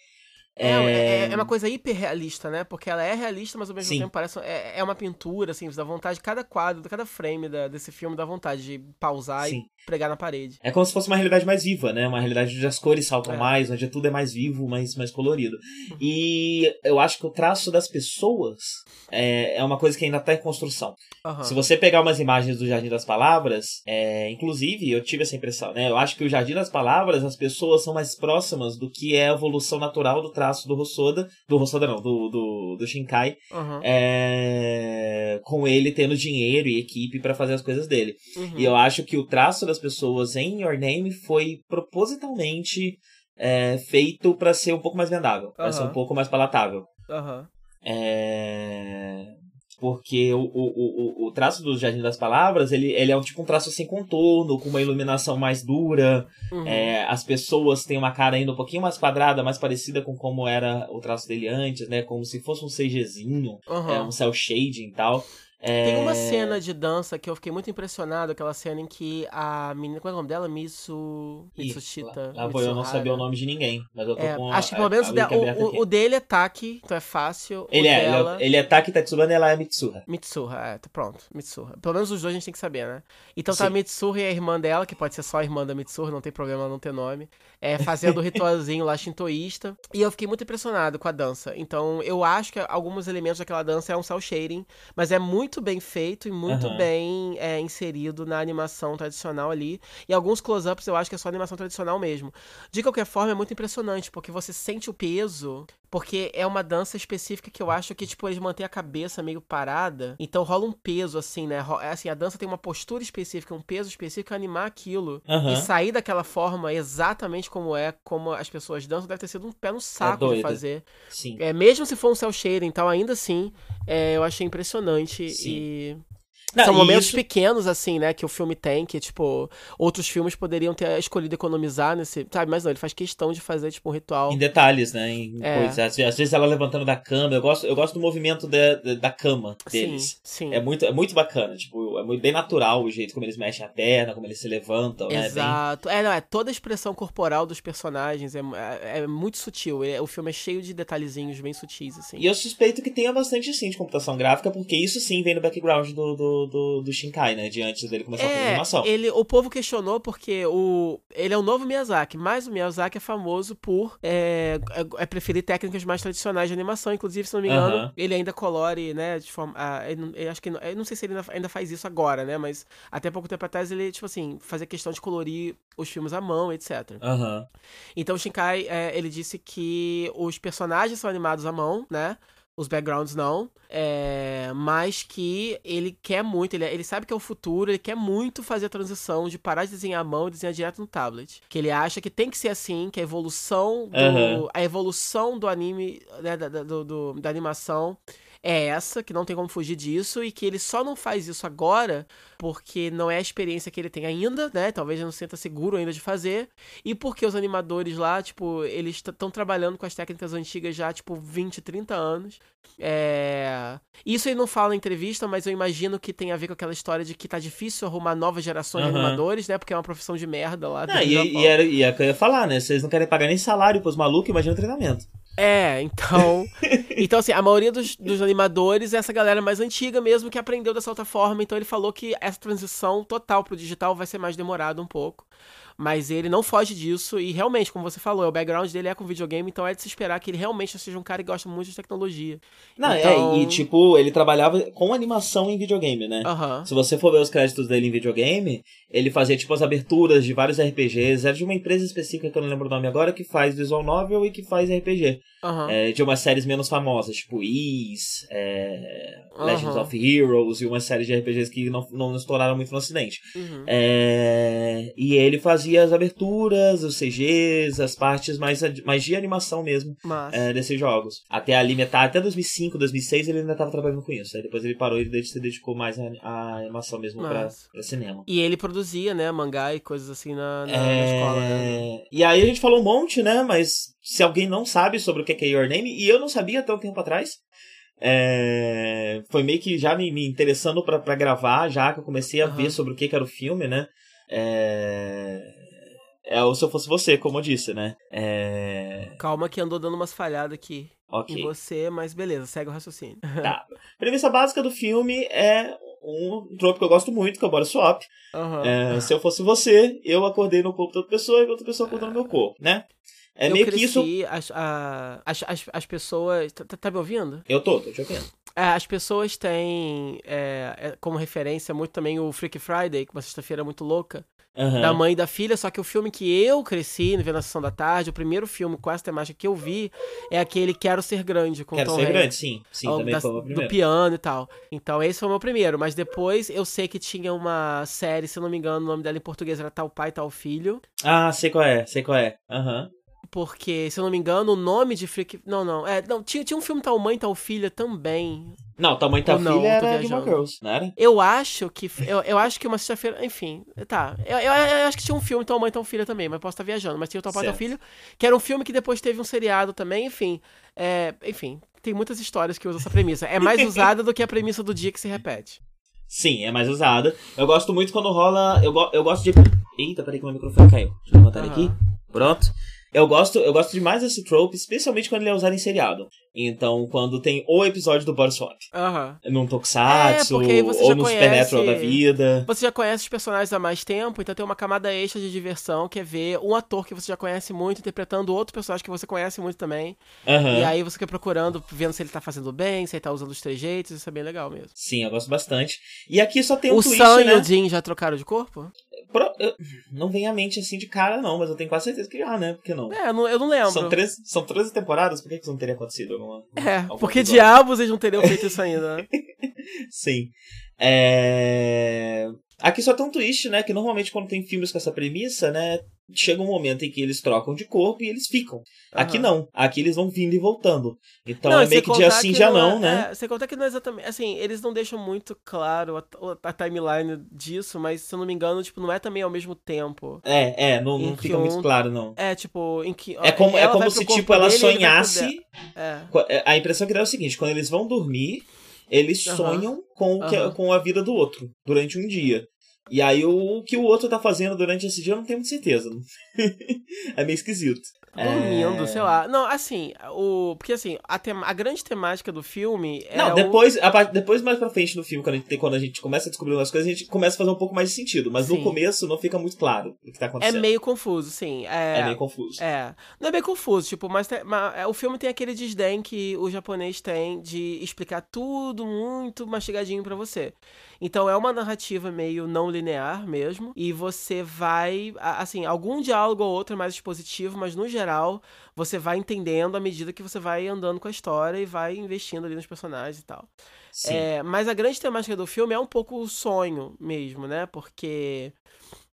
É, é, é, uma coisa hiperrealista, né? Porque ela é realista, mas ao mesmo Sim. tempo parece. É, é uma pintura, assim, dá vontade, cada quadro, cada frame da, desse filme dá vontade de pausar Sim. e pregar na parede. É como se fosse uma realidade mais viva, né? Uma realidade onde as cores saltam É. mais, onde tudo é mais vivo, mais, mais colorido. E eu acho que o traço das pessoas é, é uma coisa que ainda tá em construção. Aham. Se você pegar umas imagens do Jardim das Palavras, é, inclusive eu tive essa impressão, né? Eu acho que o Jardim das Palavras, as pessoas são mais próximas do que é a evolução natural do traço do Hosoda, do Hosoda não, do, do, do Shinkai, Aham. é, com ele tendo dinheiro e equipe pra fazer as coisas dele. Uhum. E eu acho que o traço das pessoas em Your Name foi propositalmente é, feito pra ser um pouco mais vendável, pra Aham. ser um pouco mais palatável. Aham. É... Porque o, o, o, o traço do Jardim das Palavras, ele, ele é um tipo um traço sem contorno, com uma iluminação mais dura. Uhum. É, as pessoas têm uma cara ainda um pouquinho mais quadrada, mais parecida com como era o traço dele antes, né? Como se fosse um CGzinho, Aham. é, um cel shading e tal. É, Tem uma cena de dança que eu fiquei muito impressionado, aquela cena em que a menina. Como é o nome dela? Mitsu. Mitsushita. Lá vou eu não sabia o nome de ninguém, mas eu tô É, com acho que a- pelo menos o, o, o, dele é Taki, então é fácil. Ele o é, dela... ele é, é Taki Tatsubana e ela é Mitsuha. Mitsuha, é, tá pronto, Mitsuha. Pelo menos os dois a gente tem que saber, né? Então tá a. Mitsuha e a irmã dela, que pode ser só a irmã da Mitsuha, não tem problema não ter nome, é, fazendo o ritualzinho lá shintoísta. E eu fiquei muito impressionado com a dança. Então eu acho que alguns elementos daquela dança é um cel shading, mas é muito bem feito e muito Aham. bem é, inserido na animação tradicional ali. E alguns close-ups eu acho que é só animação tradicional mesmo. De qualquer forma, é muito impressionante, porque você sente o peso, porque é uma dança específica que eu acho que, tipo, eles mantêm a cabeça meio parada. Então rola um peso, assim, né? É Assim, a dança tem uma postura específica, um peso específico, animar aquilo. Aham. E sair daquela forma exatamente como é, como as pessoas dançam, deve ter sido um pé no saco de doido. fazer. Sim. É, mesmo se for um cel shading, então ainda assim, é, eu achei impressionante. Sim. E Não, são momentos isso- pequenos, assim, né, que o filme tem, que, tipo, outros filmes poderiam ter escolhido economizar nesse. Sabe, mas não, ele faz questão de fazer, tipo, um ritual. Em detalhes, né? Em É. coisas. Às, vezes ela levantando da cama. Eu gosto, eu gosto do movimento da, da, cama deles. Sim, sim. É muito, é muito bacana. Tipo, é muito bem natural o jeito como eles mexem a perna, como eles se levantam, né? Bem- Exato. É, não, é toda a expressão corporal dos personagens é, é, é muito sutil. É- o filme é cheio de detalhezinhos bem sutis, assim. E eu suspeito que tenha bastante sim de computação gráfica, porque isso sim vem no background do, do, do, do Shinkai, né? De antes dele começar a fazer É, animação. ele, o povo questionou porque o, ele é o novo Miyazaki, mas o Miyazaki é famoso por é, é- é preferir técnicas mais tradicionais de animação. Inclusive, se não me engano, ele ainda colore, né, de forma... ah, ele eu acho que... não- Eu não sei se ele ainda, ainda faz isso agora, né, mas até pouco tempo atrás ele, tipo assim, fazia questão de colorir os filmes à mão, etc. Então o Shinkai, é, ele disse que os personagens são animados à mão, né? Os backgrounds não. É, mas que ele quer muito, ele, ele sabe que é o futuro, ele quer muito fazer a transição de parar de desenhar à mão e desenhar direto no tablet. Que ele acha que tem que ser assim, que a evolução do, Aham. a evolução do anime, né, da- do- do- da animação é essa, que não tem como fugir disso, e que ele só não faz isso agora porque não é a experiência que ele tem ainda, né? Talvez ele não se sinta seguro ainda de fazer. E porque os animadores lá, tipo, eles estão trabalhando com as técnicas antigas já, tipo, 20, 30 anos. É... Isso ele não fala em entrevista, mas eu imagino que tem a ver com aquela história de que tá difícil arrumar novas gerações de Aham. animadores, né? Porque é uma profissão de merda lá. Não, dentro do e, e, era, e é o que eu ia falar, né? Vocês não querem pagar nem salário pros malucos, imagina o treinamento. É, então. então, assim, a maioria dos, dos animadores é essa galera mais antiga mesmo que aprendeu dessa outra forma. Então ele falou que essa transição total pro digital vai ser mais demorada um pouco. Mas ele não foge disso e realmente, como você falou, o background dele é com videogame, então é de se esperar que ele realmente seja um cara que gosta muito de tecnologia. Não, Então- é, e tipo, ele trabalhava com animação em videogame, né? Aham. Se você for ver os créditos dele em videogame, ele fazia tipo as aberturas de vários RPGs. Era de uma empresa específica que eu não lembro o nome agora, que faz visual novel e que faz RPG. Aham. É, de umas séries menos famosas, tipo Is, é, Legends Aham. of Heroes e uma série de RPGs que não, não estouraram muito no ocidente. Uhum. É, e ele fazia fazia as aberturas, os CGs, as partes mais, mais de animação mesmo é, desses jogos. Até ali metade, até 2005, 2006 ele ainda tava trabalhando com isso. Aí depois ele parou e se dedicou mais à, animação mesmo pra, pra cinema. E ele produzia, né, mangá e coisas assim na, na, na escola, né? É... E aí a gente falou um monte, né? Mas se alguém não sabe sobre o que é Your Name, e eu não sabia até um tempo atrás, é... foi meio que já me, me interessando pra, pra gravar, já que eu comecei a Aham. ver sobre o que, que era o filme, né? É... É o Se Eu Fosse Você, como eu disse, né? É... Calma que andou dando umas falhadas aqui Ok. em você, mas beleza, segue o raciocínio. Tá. Premissa básica do filme é um trope que eu gosto muito, que é o body swap. Aham. É, se eu fosse você, eu acordei no corpo de outra pessoa e outra pessoa acordou no meu corpo, né? É eu meio cresci, que isso. As, a- as, as, as pessoas. Tá, tá- tá me ouvindo? Eu tô, tô te ouvindo. É, as pessoas têm é, é, como referência muito também o Freak Friday, que é uma sexta-feira muito louca, Aham. da mãe e da filha, só que o filme que eu cresci, vendo na sessão da tarde, o primeiro filme com essa temática que eu vi é aquele Quero Ser Grande, com Quero Tom ser Hanks. grande, sim. Sim, também da- foi o meu do primeiro. piano e tal. Então esse foi o meu primeiro, mas depois eu sei que tinha uma série, se eu não me engano, o nome dela em português era Tal Pai, Tal Filho. Ah, sei qual é, sei qual é. Aham. Porque, se eu não me engano, o nome de Freak. Não, não. É, não tinha, tinha um filme Tal Mãe, Tal Filha também. Não, tamanho da Ou não, filha tô era Gilmore viajando. Girls, não era? Eu acho que. Eu, eu acho que uma sexta-feira. Enfim, tá. Eu, eu- eu acho que tinha um filme Tal Mãe, Tal Filha também, mas posso estar viajando. Mas tinha o Tal Pai, Tal. Filho, que era um filme que depois teve um seriado também, enfim. É, enfim, tem muitas histórias que usam essa premissa. É mais usada do que a premissa do dia que se repete. Sim, é mais usada. Eu gosto muito quando rola. Eu, go- eu gosto de. Eita, peraí que meu microfone caiu. Deixa eu levantar ele Aham. aqui. Pronto. Eu gosto, eu gosto demais desse trope, especialmente quando ele é usado em seriado. Então, quando tem o episódio do body swap. Aham. Num Tokusatsu, É, ou no conhece- Supernatural da vida. Você já conhece os personagens há mais tempo, então tem uma camada extra de diversão, que é ver um ator que você já conhece muito interpretando outro personagem que você conhece muito também. Aham. E aí você fica procurando, vendo se ele tá fazendo bem, se ele tá usando os trejeitos, isso é bem legal mesmo. Sim, eu gosto bastante. E aqui só tem um o twist, Sam né? e o Jin já trocaram de corpo? Pro- eu- Não vem à mente assim de cara, não, mas eu tenho quase certeza que já, né? Por que não? É, eu não, eu não lembro. São 13, são 13 temporadas, por que que isso não teria acontecido? Alguma, É, porque episódio? diabos eles não teriam feito isso ainda, né? Sim. É... Aqui só tem um twist, né? Que normalmente quando tem filmes com essa premissa, né? Chega um momento em que eles trocam de corpo e eles ficam. Aqui Aham. não. Aqui eles vão vindo e voltando. Então Não, é meio que dia contar sim, que dia é- não, né? É, sem contar que não é exatamente. Assim, eles não deixam muito claro a, a timeline disso, mas se eu não me engano, tipo, não é também ao mesmo tempo. É, é, não, não fica muito um- claro, não. É, tipo, em que. É como, é como se, tipo, ela dele, sonhasse. É. É, A impressão que dá é o seguinte: quando eles vão dormir, eles Aham. sonham com, o que- Aham. com a vida do outro durante um dia. E aí o que o outro tá fazendo durante esse dia eu não tenho muita certeza. é meio esquisito. Dormindo, É. sei lá. Não, assim, o. Porque assim, a, tema- a grande temática do filme é. Não, o- depois, a parte- depois mais pra frente no filme, quando a, gente, tem- quando a gente começa a descobrir umas coisas, a gente começa a fazer um pouco mais de sentido. Mas Sim. no começo não fica muito claro o que tá É acontecendo. meio confuso, sim. É, É meio confuso. É. Não é bem confuso, tipo, mas, tem- mas, é, o filme tem aquele desdém que o japonês tem de explicar tudo muito mastigadinho pra você. Então é uma narrativa meio não linear mesmo. E você vai. Assim, algum diálogo ou outro é mais expositivo, mas no geral você vai entendendo à medida que você vai andando com a história e vai investindo ali nos personagens e tal. É, mas a grande temática do filme é um pouco o sonho mesmo, né? Porque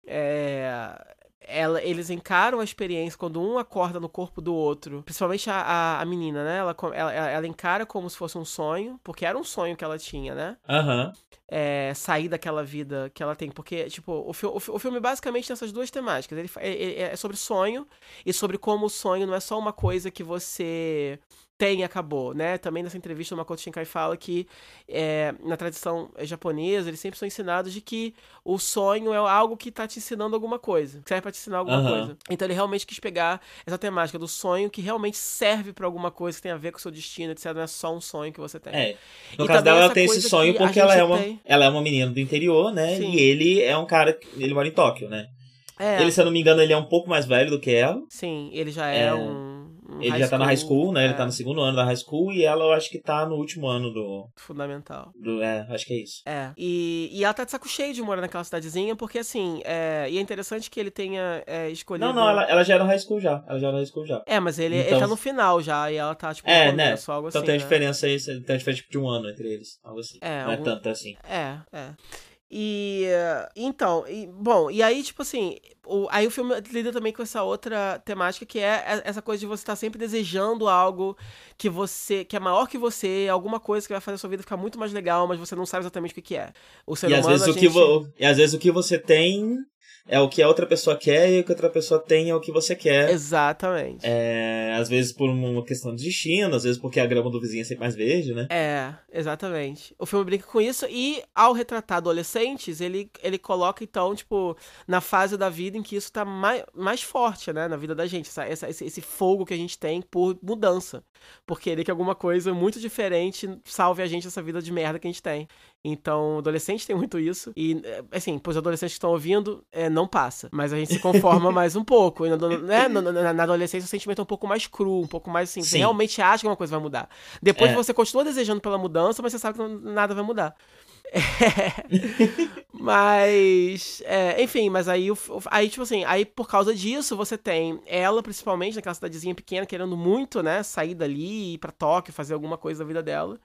é, ela- eles encaram a experiência quando um acorda no corpo do outro, principalmente a, a, a menina, né? Ela, ela, ela encara como se fosse um sonho, porque era um sonho que ela tinha, né? Aham. É, sair daquela vida que ela tem. Porque, tipo, o, fi- o, fi- o filme basicamente tem essas duas temáticas. Ele, fa- é- sobre sonho e sobre como o sonho não é só uma coisa que você tem e acabou, né? Também nessa entrevista o Makoto Shinkai fala que é, na tradição japonesa eles sempre são ensinados de que o sonho é algo que tá te ensinando alguma coisa, que serve pra te ensinar alguma Aham. coisa. Então ele realmente quis pegar essa temática do sonho que realmente serve pra alguma coisa que tem a ver com o seu destino, etc. Não é só um sonho que você tem. É. No E caso dela, ela tem esse sonho porque ela é, uma, tem. Ela é uma menina do interior, né? Sim. E ele é um cara. que- Ele mora em Tóquio, né? É, Ele, se eu não me engano, ele é um pouco mais velho do que ela. sim, ele já é, É, um, um Ele já tá na high school, né? Ele é, tá no segundo ano da high school e ela eu acho que tá no último ano do. fundamental. do é, acho que é isso. É, e, e ela tá de saco cheio de morar naquela cidadezinha, porque assim, é, e é interessante que ele tenha é, escolhido... Não, não, ela, ela já era high school já. Ela já era high school já. É, mas ele, ele Então- tá no final já, e ela tá, tipo, É, no começo, algo Então assim, tem a né? diferença aí, tem a diferença tipo, de um ano entre eles. Algo assim. É, não é algum- tanto assim. É, é. E então, e, bom, e aí, tipo assim, o, aí o filme lida também com essa outra temática que é essa coisa de você estar tá sempre desejando algo que você que é maior que você, alguma coisa que vai fazer a sua vida ficar muito mais legal, mas você não sabe exatamente o que, que é. O ser e humano, às vezes gente... o que vo... e às vezes o que você tem é o que a outra pessoa quer e o que a outra pessoa tem é o que você quer. Exatamente. É, às vezes por uma questão de destino, às vezes porque a grama do vizinho é sempre mais verde, né? É, exatamente. O filme brinca com isso e ao retratar adolescentes, ele, ele coloca então, tipo, na fase da vida em que isso tá mais, mais forte, né, na vida da gente, essa, essa, esse, esse fogo que a gente tem por mudança. Por querer que alguma coisa muito diferente salve a gente dessa vida de merda que a gente tem. Então, adolescente tem muito isso. E, assim, pros adolescentes que estão ouvindo, é, não passa. Mas a gente se conforma mais um pouco. E, né? na, na, na, adolescência, o sentimento é um pouco mais cru, um pouco mais assim. Sim. Você realmente acha que uma coisa vai mudar. Depois é. você continua desejando pela mudança, mas você sabe que nada vai mudar. É, mas, é, enfim, mas aí, aí, tipo assim, aí por causa disso você tem ela, principalmente, naquela cidadezinha pequena, querendo muito, né, sair dali, ir pra Tóquio, fazer alguma coisa da vida dela.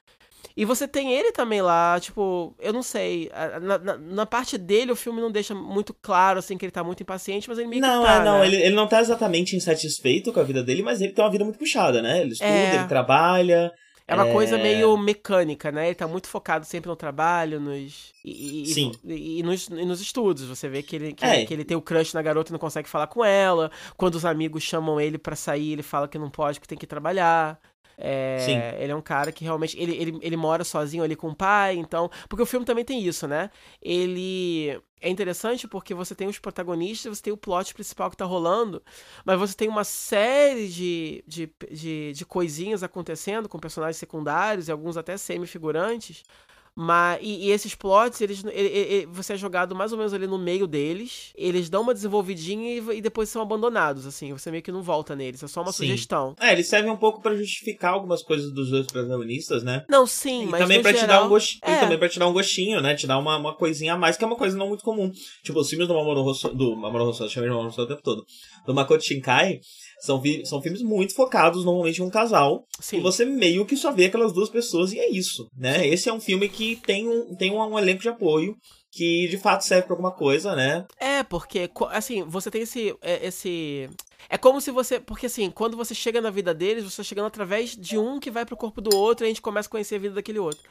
E você tem ele também lá, tipo, eu não sei. Na, na, na, parte dele, o filme não deixa muito claro, assim, que ele tá muito impaciente, mas ele meio não, que tá, é, não, né? ele, ele não tá exatamente insatisfeito com a vida dele, mas ele tem uma vida muito puxada, né? Ele estuda, é. ele trabalha. É uma é... coisa meio mecânica, né? Ele tá muito focado sempre no trabalho, nos. E, Sim. E, e, nos, e nos estudos. Você vê que ele, que, é. que, ele tem o crush na garota e não consegue falar com ela. Quando os amigos chamam ele para sair, ele fala que não pode, que tem que trabalhar. É, Sim. Ele é um cara que realmente. Ele, ele, ele mora sozinho ali com o pai, então. Porque o filme também tem isso, né? Ele. É interessante porque você tem os protagonistas, você tem o plot principal que tá rolando, mas você tem uma série de, de, de, de coisinhas acontecendo com personagens secundários e alguns até semi-figurantes mas, e, e, esses plots, eles, ele, ele, você é jogado mais ou menos ali no meio deles. Eles dão uma desenvolvidinha e, e, depois são abandonados, assim. Você meio que não volta neles. É só uma sim. sugestão. É, eles servem um pouco para justificar algumas coisas dos dois protagonistas, né? Não, sim, e mas. Também para geral... te dar um gostinho. É. também pra te dar um gostinho, né? Te dar uma, uma coisinha a mais, que é uma coisa não muito comum. Tipo, os filmes do Mamoru Hosoda. Do Mamoru Hosoda, chamei de Mamoru Hosoda o tempo todo. Do Makoto Shinkai são, são filmes muito focados normalmente em um casal. Sim. E você meio que só vê aquelas duas pessoas e é isso, né? Esse é um filme que tem um, tem um, um elenco de apoio que de fato serve pra alguma coisa, né? É, porque, assim, você tem esse. É, esse... É como se você. Porque assim, quando você chega na vida deles, você está chegando através de um que vai pro corpo do outro e a gente começa a conhecer a vida daquele outro.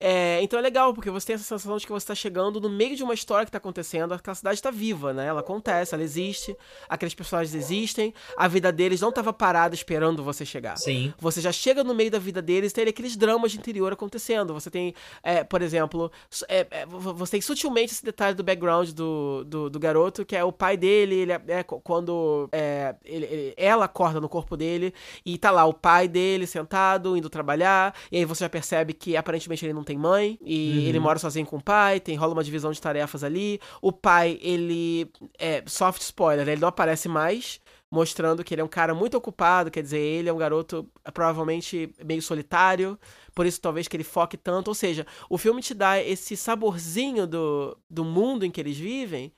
É, então é legal, porque você tem essa sensação de que você está chegando no meio de uma história que está acontecendo, aquela cidade está viva, né? Ela acontece, ela existe, aqueles personagens existem, a vida deles não estava parada esperando você chegar. Sim. Você já chega no meio da vida deles e tem aqueles dramas de interior acontecendo. Você tem, é, por exemplo, é, é você tem sutilmente esse detalhe do background do, do, do garoto, que é o pai dele, ele é, é quando é, ele, ele, ela acorda no corpo dele e tá lá o pai dele sentado, indo trabalhar, e aí você já percebe que aparentemente ele não tem mãe e uhum. ele mora sozinho com o pai, tem rola uma divisão de tarefas ali. O pai, ele é soft spoiler, ele não aparece mais, mostrando que ele é um cara muito ocupado, quer dizer, ele é um garoto provavelmente meio solitário, por isso talvez que ele foque tanto, ou seja, o filme te dá esse saborzinho do, do mundo em que eles vivem,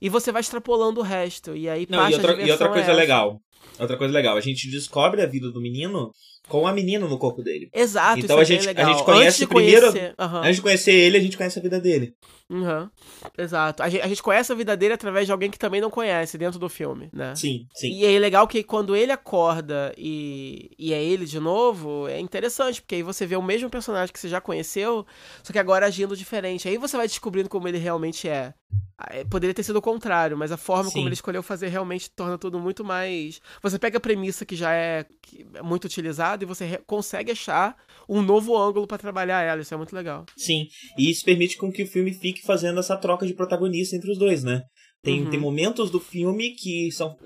e você vai extrapolando o resto, e aí Não, parte e outra, e outra coisa é legal, outra coisa legal, a gente descobre a vida do menino com a menina no corpo dele. Exato, então a é gente, a gente conhece primeiro. Conhecer, uhum. Antes de conhecer ele, a gente conhece a vida dele. Uhum. Exato. A gente, a gente, conhece a vida dele através de alguém que também não conhece dentro do filme, né? Sim, sim. E é legal que quando ele acorda e, e é ele de novo, é interessante, porque aí você vê o mesmo personagem que você já conheceu, só que agora agindo diferente. Aí você vai descobrindo como ele realmente é. É, poderia ter sido o contrário, mas a forma Sim. como ele escolheu fazer realmente torna tudo muito mais. Você pega a premissa que já é, é muito utilizada e você consegue achar um novo ângulo para trabalhar ela. Isso é muito legal. Sim, e isso permite com que o filme fique fazendo essa troca de protagonista entre os dois, né? Tem, uhum. tem momentos do filme que são.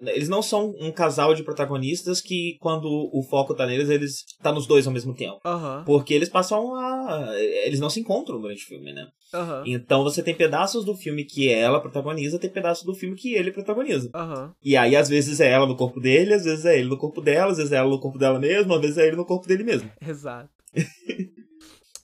Eles não são um casal de protagonistas que, quando o foco tá neles, eles tá nos dois ao mesmo tempo. Uhum. Porque eles passam a. Eles não se encontram durante o filme, né? Uhum. Então você tem pedaços do filme que ela protagoniza, tem pedaços do filme que ele protagoniza. E aí, às vezes, é ela no corpo dele, às vezes é ele no corpo dela, às vezes é ela no corpo dela mesmo, às vezes é ele no corpo dele mesmo. Exato.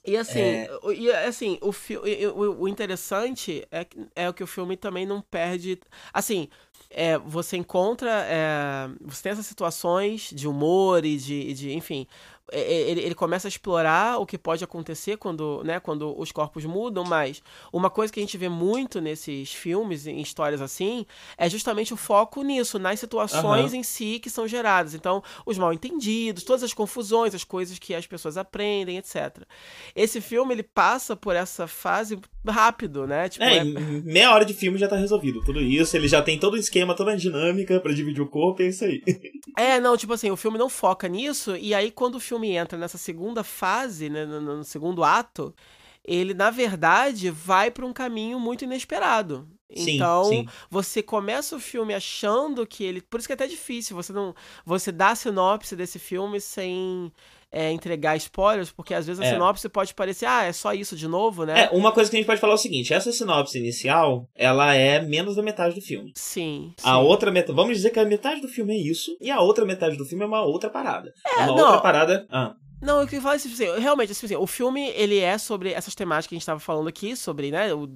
E assim, é... e, assim o, o, o interessante é, é o que o filme também não perde. Assim, é, você encontra. É, você tem essas situações de humor e de, de. Enfim. Ele, ele começa a explorar o que pode acontecer quando, né, quando os corpos mudam, mas uma coisa que a gente vê muito nesses filmes, em histórias assim, é justamente o foco nisso, nas situações uhum. em si que são geradas. Então, os mal entendidos, todas as confusões, as coisas que as pessoas aprendem, etc. Esse filme, ele passa por essa fase rápido, né? Tipo, é, é... meia hora de filme já tá resolvido tudo isso, ele já tem todo o esquema, toda a dinâmica para dividir o corpo, e é isso aí. É, não, tipo assim, o filme não foca nisso, e aí quando o filme entra nessa segunda fase, né, no, no segundo ato, ele na verdade vai para um caminho muito inesperado. Sim, então, sim. você começa o filme achando que ele. Por isso que é até difícil você não. Você dá a sinopse desse filme sem é, entregar spoilers, porque às vezes a é. sinopse pode parecer, ah, é só isso de novo, né? É, uma coisa que a gente pode falar é o seguinte: essa sinopse inicial, ela é menos da metade do filme. Sim. A sim. outra metade. Vamos dizer que a metade do filme é isso, e a outra metade do filme é uma outra parada. É, uma não. outra parada. Ah. Não, eu queria falar assim, realmente, assim, o filme, ele é sobre essas temáticas que a gente estava falando aqui, sobre, né, o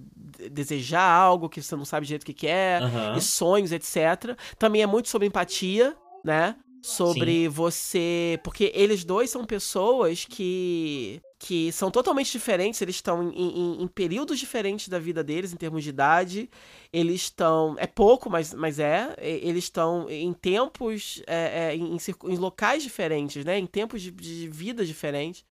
desejar algo que você não sabe direito o que, que é, uhum. e sonhos, etc. Também é muito sobre empatia, né? Sobre Sim. você. Porque eles dois são pessoas que. que são totalmente diferentes, eles estão em, em, em, períodos diferentes da vida deles, em termos de idade. Eles estão. É pouco, mas, mas é. Eles estão em tempos. É, é, em, em, locais diferentes, né? Em tempos de, de vida diferentes.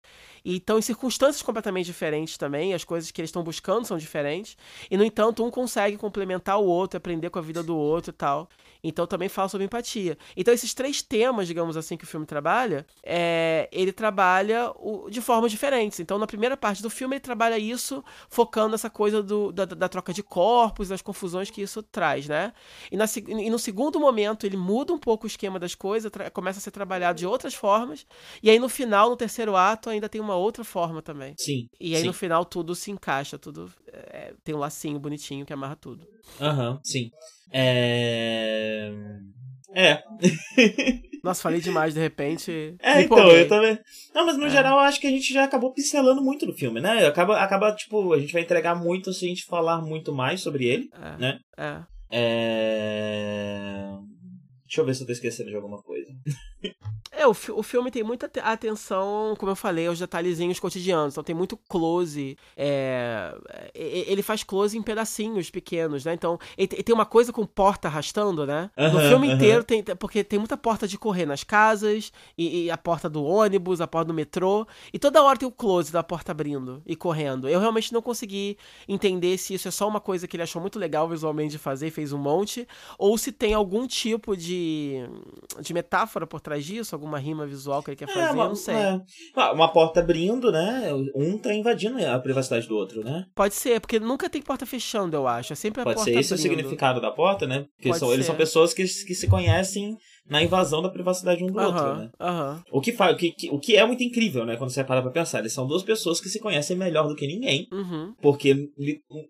E estão em circunstâncias completamente diferentes também, as coisas que eles estão buscando são diferentes. E, no entanto, um consegue complementar o outro, aprender com a vida do outro e tal. Então também fala sobre empatia. Então esses três temas, digamos assim, que o filme trabalha, é, ele trabalha o, de formas diferentes. Então na primeira parte do filme ele trabalha isso focando nessa coisa do, da, da, troca de corpos, das confusões que isso traz, né? E, na, e no segundo momento ele muda um pouco o esquema das coisas, começa a ser trabalhado de outras formas. E aí no final, no terceiro ato, ainda tem uma outra forma também. Sim. E aí sim. no final tudo se encaixa, tudo é, tem um lacinho bonitinho que amarra tudo. Aham, uhum, sim. É. É. Nossa, falei demais de repente. É, então, eu também. Não, mas no é. geral eu acho que a gente já acabou pincelando muito do filme, né? Acaba, acaba, tipo, a gente vai entregar muito se a gente falar muito mais sobre ele, é. né? É. é... Deixa eu ver se eu tô esquecendo de alguma coisa. É, o, o filme tem muita atenção, como eu falei, aos detalhezinhos cotidianos. Então tem muito close. É, ele faz close em pedacinhos pequenos, né? Então, ele, tem uma coisa com porta arrastando, né? no filme inteiro tem. Porque tem muita porta de correr nas casas, e, e, a porta do ônibus, a porta do metrô. E toda hora tem o close da porta abrindo e correndo. Eu realmente não consegui entender se isso é só uma coisa que ele achou muito legal visualmente de fazer e fez um monte, ou se tem algum tipo de, de metáfora por trás disso, alguma rima visual que ele quer é, fazer, uma, eu não sei. É. Ah, uma porta abrindo, né? Um tá invadindo a privacidade do outro, né? Pode ser, porque nunca tem porta fechando, eu acho. É sempre a Pode porta ser esse abrindo. o significado da porta, né? Porque são, eles são pessoas que, que se conhecem na invasão da privacidade um do outro, né? O, que faz, o, que, o que é muito incrível, né? Quando você para pra pensar. Eles são duas pessoas que se conhecem melhor do que ninguém. Uhum. Porque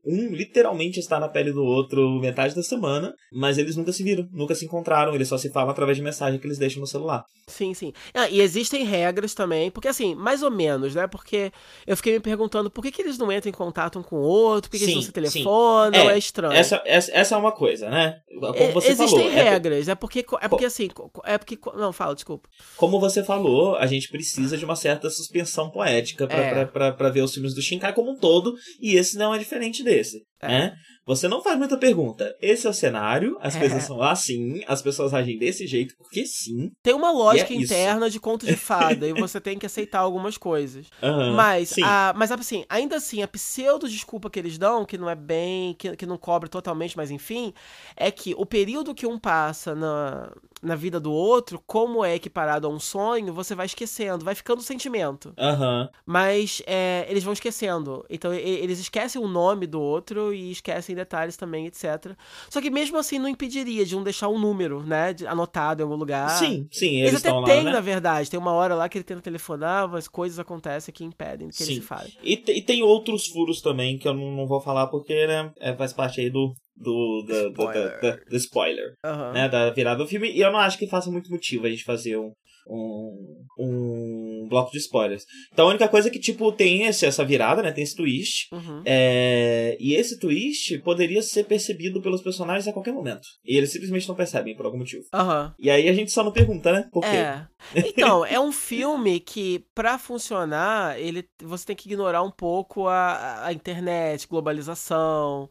um literalmente está na pele do outro metade da semana, mas eles nunca se viram, nunca se encontraram. Eles só se falam através de mensagem que eles deixam no celular. Sim, sim. Ah, e existem regras também, porque assim, mais ou menos, né? Porque eu fiquei me perguntando por que, que eles não entram em contato um com o outro, por que, sim, eles não se telefonam, é, é, estranho. Essa, essa, essa, é uma coisa, né? Como é, você existem falou. regras, é, é porque, é porque assim, é porque. Não, fala, desculpa. Como você falou, a gente precisa de uma certa suspensão poética para é. ver os filmes do Shinkai como um todo, e esse não é diferente desse. É. Né? Você não faz muita pergunta. Esse é o cenário, as é. coisas são assim, as pessoas agem desse jeito, porque sim. Tem uma lógica é interna isso. de conto de fada e você tem que aceitar algumas coisas. Uhum, mas, a, mas assim, ainda assim, a pseudo desculpa que eles dão, que não é bem, que, que não cobre totalmente, mas enfim, é que o período que um passa na, na vida do outro, como é equiparado a um sonho, você vai esquecendo, vai ficando sentimento. Uhum. Mas é, eles vão esquecendo. Então eles esquecem o nome do outro e esquecem detalhes também, etc. Só que mesmo assim não impediria de um deixar um número, né? Anotado em algum lugar. Sim, sim. Eles, eles até têm, né? na verdade. Tem uma hora lá que ele tenta telefonar, mas coisas acontecem que impedem que sim. ele se fale. E, e, tem outros furos também que eu não, não vou falar porque né, é, faz parte aí do, do, do, spoiler. Do, do, do spoiler né, da virada do filme. E eu não acho que faça muito motivo a gente fazer um, um, um bloco de spoilers. Então a única coisa é que, tipo, tem esse, essa virada, né? Tem esse twist. Uhum. É, e esse twist poderia ser percebido pelos personagens a qualquer momento. E eles simplesmente não percebem por algum motivo. Aham. E aí a gente só não pergunta, né? Por quê? É. Então, é um filme que, pra funcionar, ele, você tem que ignorar um pouco a, a internet, globalização.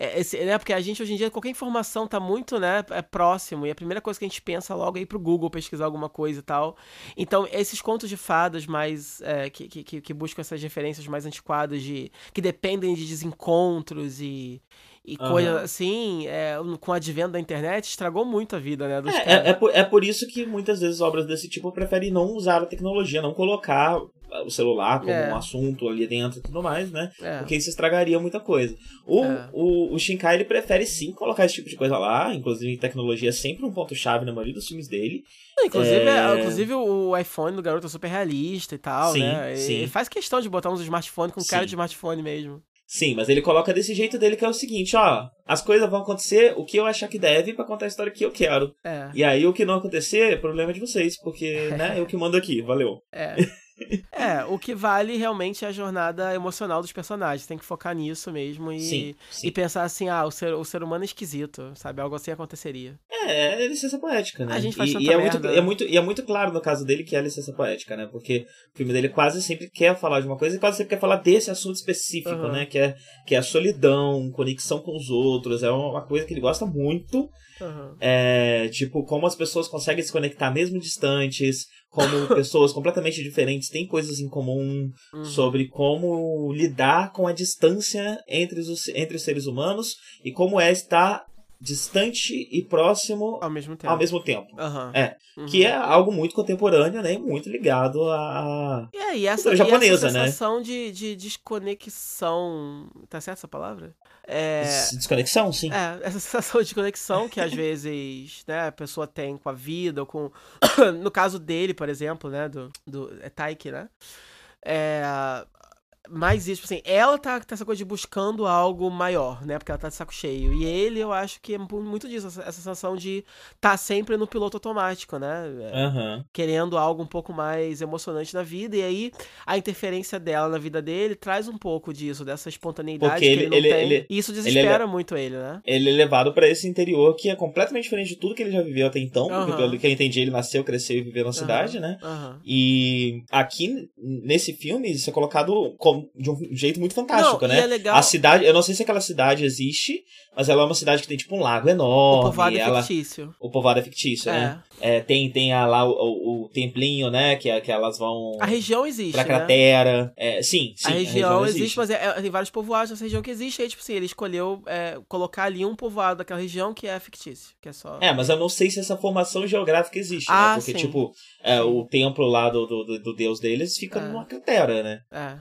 É, esse- né, porque a gente hoje em dia, qualquer informação tá muito né, é próximo, e a primeira coisa que a gente pensa logo é ir pro Google pesquisar alguma coisa e tal. Então, esses contos de fadas mais. é, que, que, que- buscam essas referências mais antiquadas, de, que dependem de desencontros e. E coisas assim, é, com o advento da internet, estragou muito a vida, né? Dos É, é, é por, é por isso que muitas vezes obras desse tipo preferem não usar a tecnologia, não colocar o celular como É. um assunto ali dentro e tudo mais, né? É. Porque isso estragaria muita coisa. O, É. o, o Shinkai ele prefere sim colocar esse tipo de coisa lá, inclusive tecnologia é sempre um ponto-chave na maioria dos filmes dele. Inclusive, É. inclusive o iPhone do garoto é super realista e tal, Sim, né? sim. Ele faz questão de botar uns smartphones com cara Sim. de smartphone mesmo. Sim, mas ele coloca desse jeito dele que é o seguinte, ó, as coisas vão acontecer o que eu achar que deve pra contar a história que eu quero. É, E aí o que não acontecer é problema de vocês, porque, né, eu que mando aqui, valeu. é. É, o que vale realmente é a jornada emocional dos personagens. Tem que focar nisso mesmo e, Sim, sim. e pensar assim, ah, o ser, o ser humano é esquisito, sabe? Algo assim aconteceria. É, é licença poética, né? A gente faz e, e é, merda, muito, é muito E é muito claro no caso dele que é licença poética, né? Porque o filme dele quase sempre quer falar de uma coisa e quase sempre quer falar desse assunto específico, Aham. né? Que é, que é a solidão, conexão com os outros. É uma coisa que ele gosta muito. Aham. É, tipo, como as pessoas conseguem se conectar mesmo distantes, como pessoas completamente diferentes têm coisas em comum, Uhum. sobre como lidar com a distância entre os, entre os seres humanos e como é estar distante e próximo Ao mesmo tempo. ao mesmo tempo. Aham. É, Uhum. que é algo muito contemporâneo, né? E muito ligado a- É, e essa, cultura e japonesa, essa né? sensação de, de desconexão. Tá certo essa palavra? É. des- Desconexão, sim. É, essa sensação de conexão que às vezes, né, a pessoa tem com a vida, ou com. no caso dele, por exemplo, né? Do. do é Taiki, né? É. Mais isso, tipo assim, ela tá, tá essa coisa de buscando algo maior, né? Porque ela tá de saco cheio. E ele, eu acho que é mu- muito disso, essa, essa sensação de tá sempre no piloto automático, né? É, Aham. querendo algo um pouco mais emocionante na vida. E aí, a interferência dela na vida dele traz um pouco disso, dessa espontaneidade Porque que ele- ele, não ele- tem. ele- e isso ele desespera é- muito ele, né? Ele é levado pra esse interior que é completamente diferente de tudo que ele já viveu até então. Porque, Aham. pelo que eu entendi, ele nasceu, cresceu e viveu na cidade, né? Aham. E aqui, nesse filme, isso é colocado como- de um jeito muito fantástico, Não, né? é legal- A cidade, eu não sei se aquela cidade existe, mas ela é uma cidade que tem tipo um lago enorme. O povoado é ela, fictício. o povoado é fictício, né? É, tem tem a, lá o, o, o templinho, né? Que, é- que elas vão A região existe, pra né? cratera. É, sim, sim. a região existe, mas é- é- tem vários povoados nessa região que existe. Aí, tipo assim, ele escolheu é, colocar ali um povoado daquela região que é fictício. Que é só. É, mas eu não sei se essa formação geográfica existe, Ah, né? Porque, sim. tipo, é, o templo lá do, do, do- do deus deles fica É. numa cratera, né? É.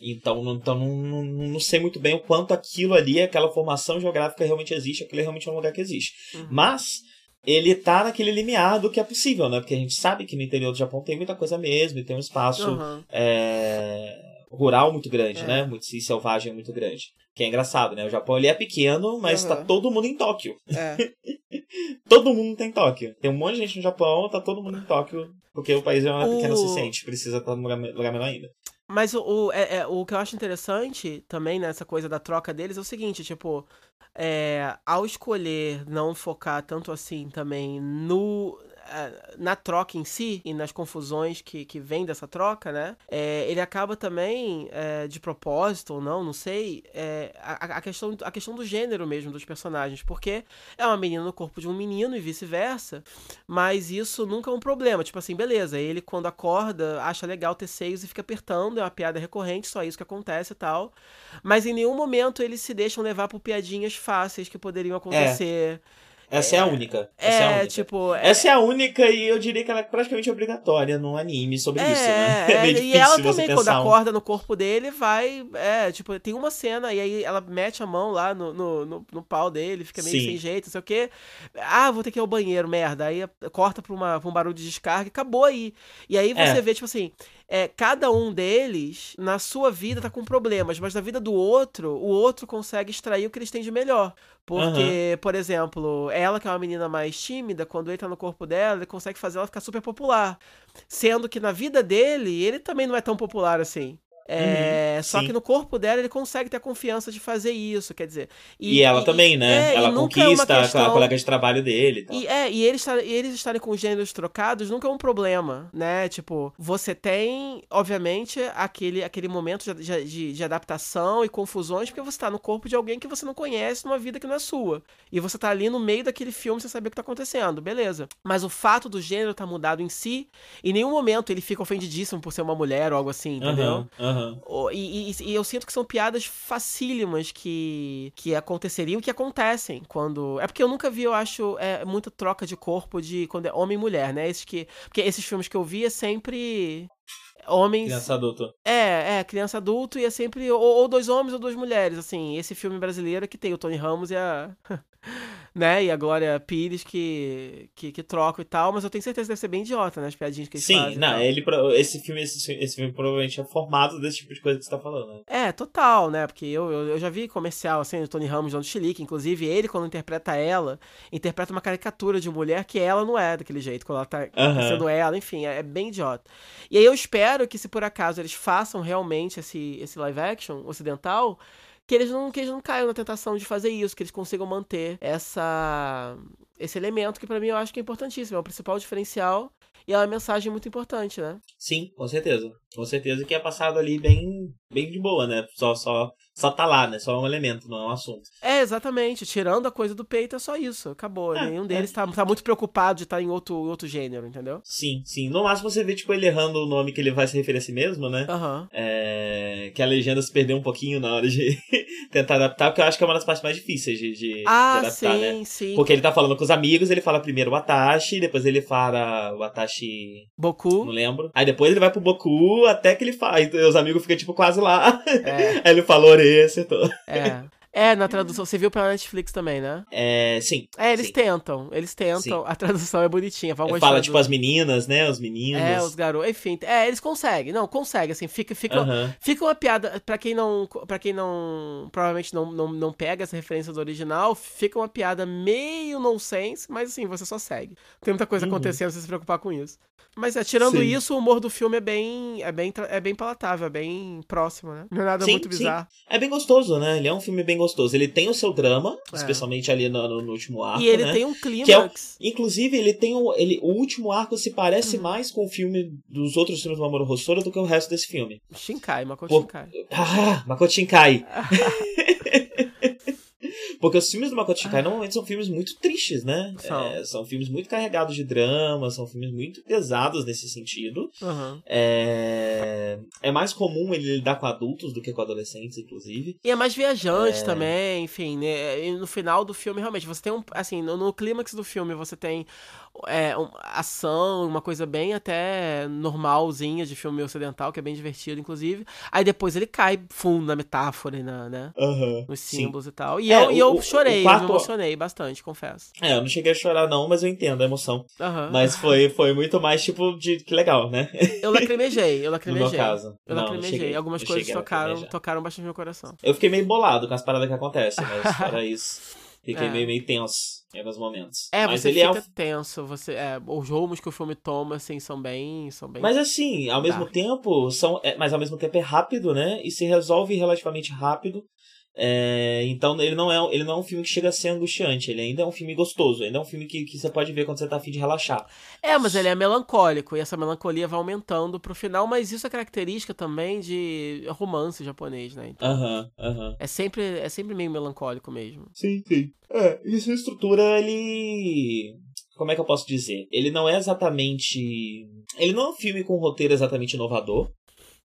Então, não, então não, não, não sei muito bem o quanto aquilo ali, aquela formação geográfica realmente existe, aquilo é realmente um lugar que existe. Uhum. Mas ele tá naquele limiar do que é possível, né? Porque a gente sabe que no interior do Japão tem muita coisa mesmo, e tem um espaço Aham. é, rural muito grande, É. né? Muito e selvagem muito grande. Que é engraçado, né? O Japão ele é pequeno, mas tá Aham. todo mundo em Tóquio. É. Todo mundo tá em Tóquio. Tem um monte de gente no Japão, tá todo mundo em Tóquio, porque o país é uma O- pequena o suficiente, precisa estar num lugar, lugar menor ainda. Mas o, o, é- é, o que eu acho interessante também nessa coisa da troca deles é o seguinte, tipo, é, ao escolher não focar tanto assim também no é, na troca em si e nas confusões que, que vem dessa troca, né? é, ele acaba também, é, de propósito ou não, não sei, é, a, a questão, a questão do gênero mesmo dos personagens, porque é uma menina no corpo de um menino e vice-versa, mas isso nunca é um problema. Tipo assim, beleza, ele quando acorda acha legal ter seios e fica apertando, é uma piada recorrente, só isso que acontece e tal. Mas em nenhum momento eles se deixam levar por piadinhas fáceis que poderiam acontecer. Essa é, a única. Essa é, a É, única. tipo. é- Essa é a única e eu diria que ela é praticamente obrigatória num anime sobre É, isso, né? é, meio e ela também, quando um- acorda no corpo dele, vai. É, tipo, tem uma cena e aí ela mete a mão lá no, no, no, no pau dele, fica meio Sim. sem jeito, não sei o quê. Ah, vou ter que ir ao banheiro, merda. Aí corta pra, uma, pra um barulho de descarga e acabou aí. E aí você É. vê, tipo assim, é, cada um deles, na sua vida, tá com problemas, mas na vida do outro, o outro consegue extrair o que eles têm de melhor. Porque, por exemplo, ela, que é uma menina mais tímida, quando ele tá no corpo dela, ele consegue fazer ela ficar super popular. Sendo que na vida dele, ele também não é tão popular assim. É, Uhum, só sim. que no corpo dela ele consegue ter a confiança de fazer isso, quer dizer. E, ela também, né? é, e ela é conquista a- a questão- colega de trabalho dele. e tal. E, é, e eles, e eles estarem com gêneros trocados nunca é um problema, né? Tipo, você tem, obviamente, aquele, aquele momento de, de- de- adaptação e confusões, porque você tá no corpo de alguém que você não conhece numa vida que não é sua. E você tá ali no meio daquele filme sem saber o que tá acontecendo, beleza. Mas o fato do gênero tá mudado em si, em nenhum momento ele fica ofendidíssimo por ser uma mulher ou algo assim, entendeu? Aham, aham. O- E, e- e eu sinto que são piadas facílimas que, que aconteceriam, que acontecem quando. É porque eu nunca vi, eu acho, é, muita troca de corpo de quando é homem e mulher, né? Esses que, porque esses filmes que eu vi é sempre. Homens. Criança adulta. É, é, criança adulto e é sempre ou, ou dois homens ou duas mulheres, assim. Esse filme brasileiro que tem o Tony Ramos e a. né? E a Glória Pires que, que, que trocam e tal, mas eu tenho certeza que deve ser bem idiota, né? As piadinhas que eles Sim, fazem. não, ele, esse, filme, esse, esse filme provavelmente é formado desse tipo de coisa que você tá falando. Né? É, total, né? Porque eu, eu, eu já vi comercial, assim, do Tony Ramos dando chilique. Inclusive, ele, quando interpreta ela, interpreta uma caricatura de mulher que ela não é daquele jeito, quando ela tá Aham. sendo ela. Enfim, é, é bem idiota. E aí eu espero que, se por acaso eles façam realmente esse, esse live action ocidental, que eles, não, que eles não caiam na tentação de fazer isso, que eles consigam manter essa esse elemento que pra mim eu acho que é importantíssimo, é o principal diferencial e é uma mensagem muito importante, né? Sim, com certeza. Com certeza que é passado ali bem, bem de boa, né? Só, só, só tá lá, né? Só é um elemento, não é um assunto. É, exatamente. Tirando a coisa do peito, é só isso. Acabou. É, Nenhum é. deles tá, tá muito preocupado de estar em outro, outro gênero, entendeu? Sim, sim. No máximo você vê, tipo, ele errando o nome que ele vai se referir a si mesmo, né? Aham. É, que a legenda se perdeu um pouquinho na hora de tentar adaptar, porque eu acho que é uma das partes mais difíceis de, de- de Ah, adaptar, sim, né? sim. Porque ele tá falando com os amigos, ele fala primeiro o Atashi, depois ele fala o Atashi, não Boku. lembro. Aí depois ele vai pro Boku, até que ele faz. Os amigos ficam, tipo, quase lá. É, Aí ele falou, Ore, acertou. é. É, na tradução. Você viu pela Netflix também, né? É, sim. É, eles sim. tentam. Eles tentam. Sim. A tradução é bonitinha. Vão gostar fala, tipo, as meninas, né? Os meninos. É, os garotos. Enfim, é, eles conseguem. Não, conseguem, assim. Fica, fica, Aham. fica uma piada. Pra quem não. para quem não. Provavelmente não, não, não pega essa referência do original, fica uma piada meio nonsense, mas assim, você só segue. Tem muita coisa Uhum. acontecendo, você se preocupar com isso. Mas é, tirando Sim. isso, o humor do filme é bem. É bem, é bem palatável, é bem próximo, né? Não é nada muito bizarro. É bem gostoso, né? Ele é um filme bem gostoso. Ele tem o seu drama, É. especialmente ali no, no- último arco, e ele né? tem um Que é. Inclusive, ele tem o, ele, o último arco se Uhum. parece mais com o filme dos outros filmes do Mamoru Hosoda do que o resto desse filme. Shinkai, Makoto Shinkai. Ah, Makoto Shinkai. Porque os filmes do Makoto Shinkai normalmente são filmes muito tristes, né? São. É, são filmes muito carregados de drama, são filmes muito pesados nesse sentido. Aham. É, é mais comum ele lidar com adultos do que com adolescentes, inclusive. E é mais viajante É. também, enfim, né? E no final do filme, realmente, você tem um. Assim, no, no clímax do filme, você tem é, um- ação, uma coisa bem até normalzinha de filme ocidental, que é bem divertido, inclusive. Aí depois ele cai fundo na metáfora na, né? Aham. Nos sim. símbolos e tal. E É, eu, e eu o- chorei, o eu quarto- me emocionei bastante, confesso. É, eu não cheguei a chorar não, mas eu entendo a emoção. Mas foi, foi muito mais tipo de que legal, né? Eu lacrimejei, eu No lacrimejei. meu caso. Eu Não, lacrimejei. cheguei. Algumas coisas tocaram, tocaram bastante meu coração. Eu fiquei meio bolado com as paradas que acontecem, mas fora isso, fiquei É. meio, meio tenso em alguns momentos. É, mas você ele fica é tenso, você, é, os rumos que o filme toma, assim, são bem, são bem... Mas assim, ao mesmo Dark. tempo, são, é, mas ao mesmo tempo é rápido, né? E se resolve relativamente rápido. É, então ele não, é, ele não é um filme que chega a ser angustiante, ele ainda é um filme gostoso, ainda é um filme que, que você pode ver quando você tá afim de relaxar. É, mas ele é melancólico, e essa melancolia vai aumentando pro final, mas isso é característica também de romance japonês, né? Então, Aham, aham. é, sempre, é sempre meio melancólico mesmo. Sim, sim. É, e sua estrutura, ele. Como é que eu posso dizer? Ele não é exatamente. Ele não é um filme com roteiro exatamente inovador.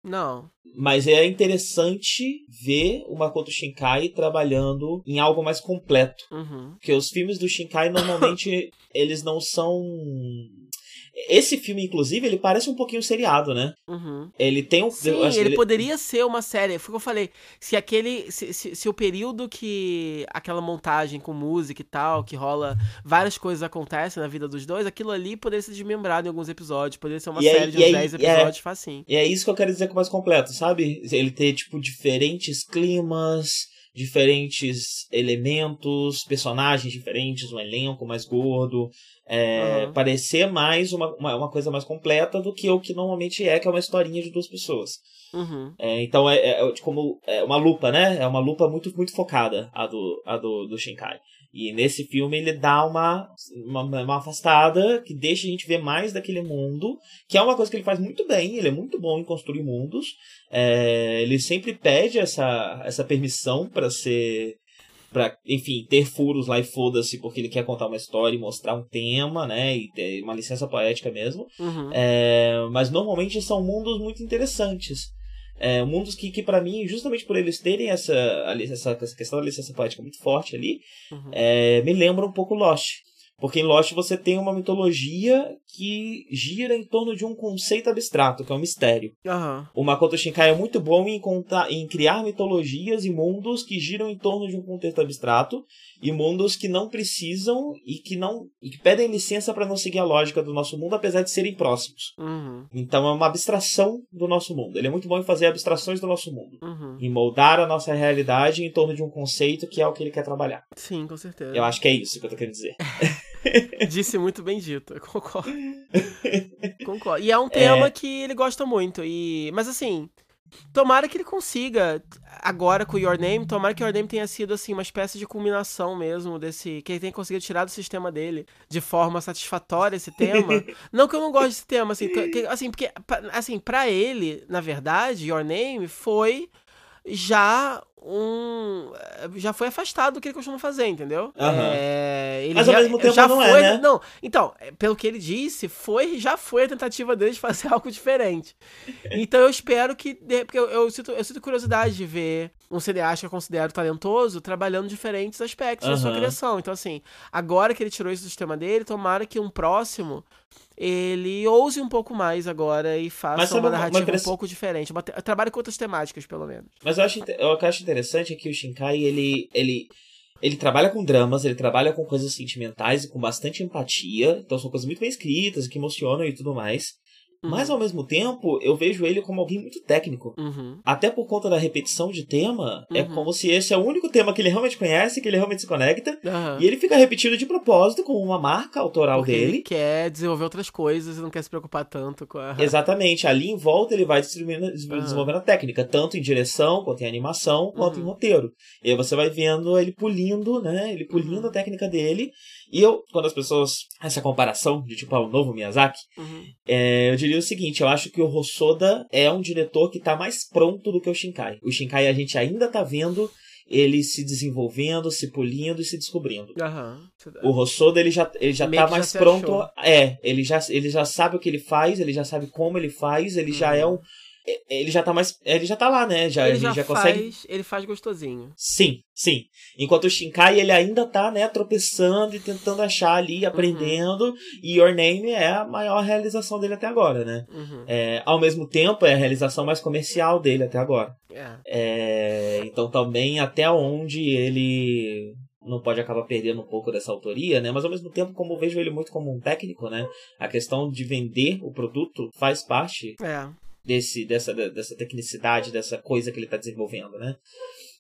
Não, Mas é interessante ver o Makoto Shinkai trabalhando em algo mais completo. uhum. Porque os filmes do Shinkai normalmente eles não são. Esse filme, inclusive, ele parece um pouquinho seriado, né? Uhum. Ele tem um. Sim, acho que ele, poderia ser uma série. Foi o que eu falei. Se aquele. Se, se, se o período que aquela montagem com música e tal, que rola várias coisas acontecem na vida dos dois, aquilo ali poderia ser desmembrado em alguns episódios. Poderia ser uma E aí- série de uns aí- 10 e é- episódios, facinho. E é isso que eu quero dizer com mais completo, sabe? Ele ter, tipo, diferentes climas, diferentes elementos, personagens diferentes, um elenco mais gordo. É, Aham. Parecer mais uma, uma, uma coisa mais completa do que o que normalmente é, que é uma historinha de duas pessoas. Uhum. É, então é, é como é uma lupa, né? É uma lupa muito, muito focada, a do, a do, do Shinkai. E nesse filme ele dá uma, uma, uma afastada que deixa a gente ver mais daquele mundo, que é uma coisa que ele faz muito bem, ele é muito bom em construir mundos. É, ele sempre pede essa, essa permissão para ser. Pra, enfim, ter furos lá e foda-se, porque ele quer contar uma história e mostrar um tema, né? E ter uma licença poética mesmo. Uhum. É, mas normalmente são mundos muito interessantes. É, mundos que, que para mim, justamente por eles terem essa, essa, essa questão da licença poética muito forte ali, Uhum. é, me lembra um pouco Lost. Porque em Lost você tem uma mitologia que gira em torno de um conceito abstrato, que é um mistério. Aham. O Makoto Shinkai é muito bom em, contar, em criar mitologias e mundos que giram em torno de um contexto abstrato e mundos que não precisam e que não e que pedem licença para não seguir a lógica do nosso mundo, apesar de serem próximos. Uhum. Então é uma abstração do nosso mundo. Ele é muito bom em fazer abstrações do nosso mundo. Uhum. Em moldar a nossa realidade em torno de um conceito que é o que ele quer trabalhar. Sim, com certeza. Eu acho que é isso que eu tô querendo dizer. Disse muito bem dito, eu concordo. concordo. E é um tema que ele gosta muito. E... Mas assim, tomara que ele consiga, agora com o Your Name, tomara que o Your Name tenha sido assim, uma espécie de culminação mesmo desse. Que ele tenha conseguido tirar do sistema dele de forma satisfatória esse tema. não que eu não goste desse tema, assim, que- assim, porque, assim, pra ele, na verdade, Your Name foi já um. Já foi afastado do que ele costuma fazer, entendeu? Aham. É, ele Mas ao já- mesmo tempo já não é, foi, né? Não, então, é, pelo que ele disse, foi, já foi a tentativa dele de fazer algo diferente. Então eu espero que. Porque eu, eu, sinto, eu sinto curiosidade de ver um cineasta que eu considero talentoso trabalhando diferentes aspectos da sua criação. Então, assim, agora que ele tirou isso do sistema dele, tomara que um próximo ele ouse um pouco mais agora e faça uma uma- uma narrativa cres- um pouco diferente. Uma te- Trabalhe com outras temáticas, pelo menos. Mas eu acho, eu acho interessante é que o Shinkai, ele, ele, ele trabalha com dramas, ele trabalha com coisas sentimentais e com bastante empatia. Então são coisas muito bem escritas, que emocionam e tudo mais. Uhum. Mas ao mesmo tempo, eu vejo ele como alguém muito técnico. Uhum. Até por conta da repetição de tema, é Uhum. como se esse é o único tema que ele realmente conhece, que ele realmente se conecta. E ele fica repetido de propósito, como uma marca autoral Porque ele dele. quer desenvolver outras coisas e não quer se preocupar tanto com a. Exatamente, ali em volta ele vai desenvolvendo, desenvolvendo a técnica, tanto em direção, quanto em animação, quanto Uhum. em roteiro. E aí você vai vendo ele pulindo, né? Ele pulindo Uhum. a técnica dele. E eu, quando as pessoas. Essa comparação de tipo, ah, o novo Miyazaki, Uhum. é, eu diria o seguinte: eu acho que o Hosoda é um diretor que tá mais pronto do que o Shinkai. O Shinkai a gente ainda tá vendo ele se desenvolvendo, se polindo e se descobrindo. Aham. O Hosoda ele já, ele já Meio tá já mais se pronto. achou. É, ele já, ele já sabe o que ele faz, ele já sabe como ele faz, ele já é Uhum. um. Ele já tá mais. Ele já tá lá, né? Já, ele já, já, faz, consegue. ele faz gostosinho. Sim, sim. Enquanto o Shinkai ele ainda tá, né, tropeçando e tentando achar ali, Uhum. aprendendo. E Your Name é a maior realização dele até agora, né? Uhum. É, ao mesmo tempo, é a realização mais comercial dele até agora. É. É, então também até onde ele não pode acabar perdendo um pouco dessa autoria, né? Mas ao mesmo tempo, como eu vejo ele muito como um técnico, né? A questão de vender o produto faz parte É. desse, dessa, dessa tecnicidade, dessa coisa que ele está desenvolvendo, né?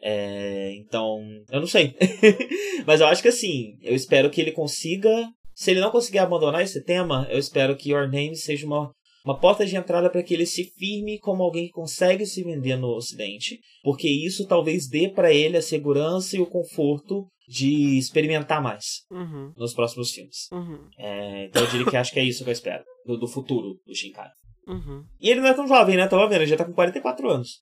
É, então, eu não sei. Mas eu acho que assim, eu espero que ele consiga. Se ele não conseguir abandonar esse tema, eu espero que Your Name seja uma, uma porta de entrada para que ele se firme como alguém que consegue se vender no Ocidente, porque isso talvez dê para ele a segurança e o conforto de experimentar mais Uhum. nos próximos filmes. Uhum. É, então eu diria que acho que é isso que eu espero do, do futuro do Shinkai. Uhum. E ele não é tão jovem, né? Tava vendo, ele já tá com 44 anos.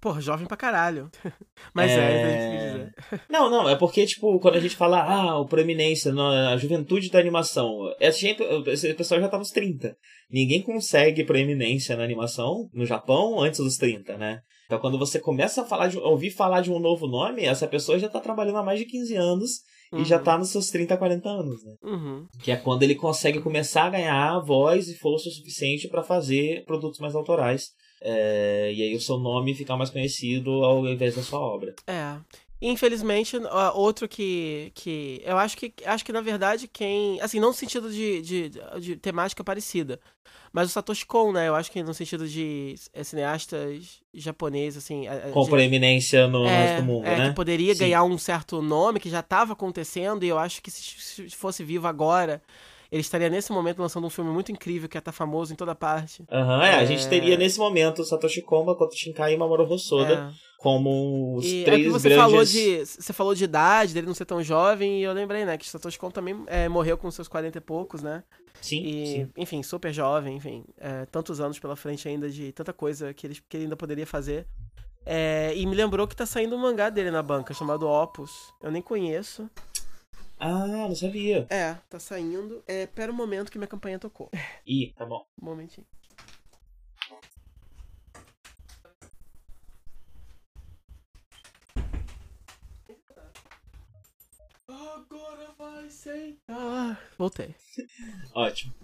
Porra, jovem pra caralho. Mas é, É. é. Não, não, é porque, tipo, quando a gente fala, ah, o proeminência, a juventude da animação, esse, gente, esse pessoal já tá nos 30. Ninguém consegue proeminência na animação no Japão antes dos 30, né? Então quando você começa a falar de, ouvir falar de um novo nome, essa pessoa já tá trabalhando há mais de 15 anos e já tá nos seus 30, 40 anos, né? Uhum. Que é quando ele consegue começar a ganhar voz e força o suficiente para fazer produtos mais autorais. É, e aí o seu nome ficar mais conhecido ao invés da sua obra. É. Infelizmente, outro que, que. Eu acho que. Acho que, na verdade, quem. Assim, não no sentido de, de, de temática parecida. Mas o Satoshi Kon, né? Eu acho que no sentido de é, cineastas japoneses, assim. Com de, proeminência no é, mundo, é, né? Que poderia Sim. ganhar um certo nome, que já estava acontecendo, e eu acho que se, se fosse vivo agora, ele estaria nesse momento lançando um filme muito incrível que ia estar famoso em toda parte. Aham, é, a gente É. teria nesse momento o Satoshi Kon, Makoto Shinkai e Mamoru Hosoda É. como os E é três que você grandes... falou de. Você falou de idade, dele não ser tão jovem, e eu lembrei, né, que o Satoshi Kon também é, morreu com seus 40 e poucos, né? Sim, E, sim. enfim, super jovem, enfim, é, tantos anos pela frente ainda de tanta coisa que ele, que ele ainda poderia fazer. É, e me lembrou que tá saindo um mangá dele na banca, chamado Opus. Eu nem conheço. Ah, não sabia. É, tá saindo. É, pera um momento que minha campanha tocou. Ih, tá bom. Um momentinho. Agora vai ser. Ah, voltei. Ótimo.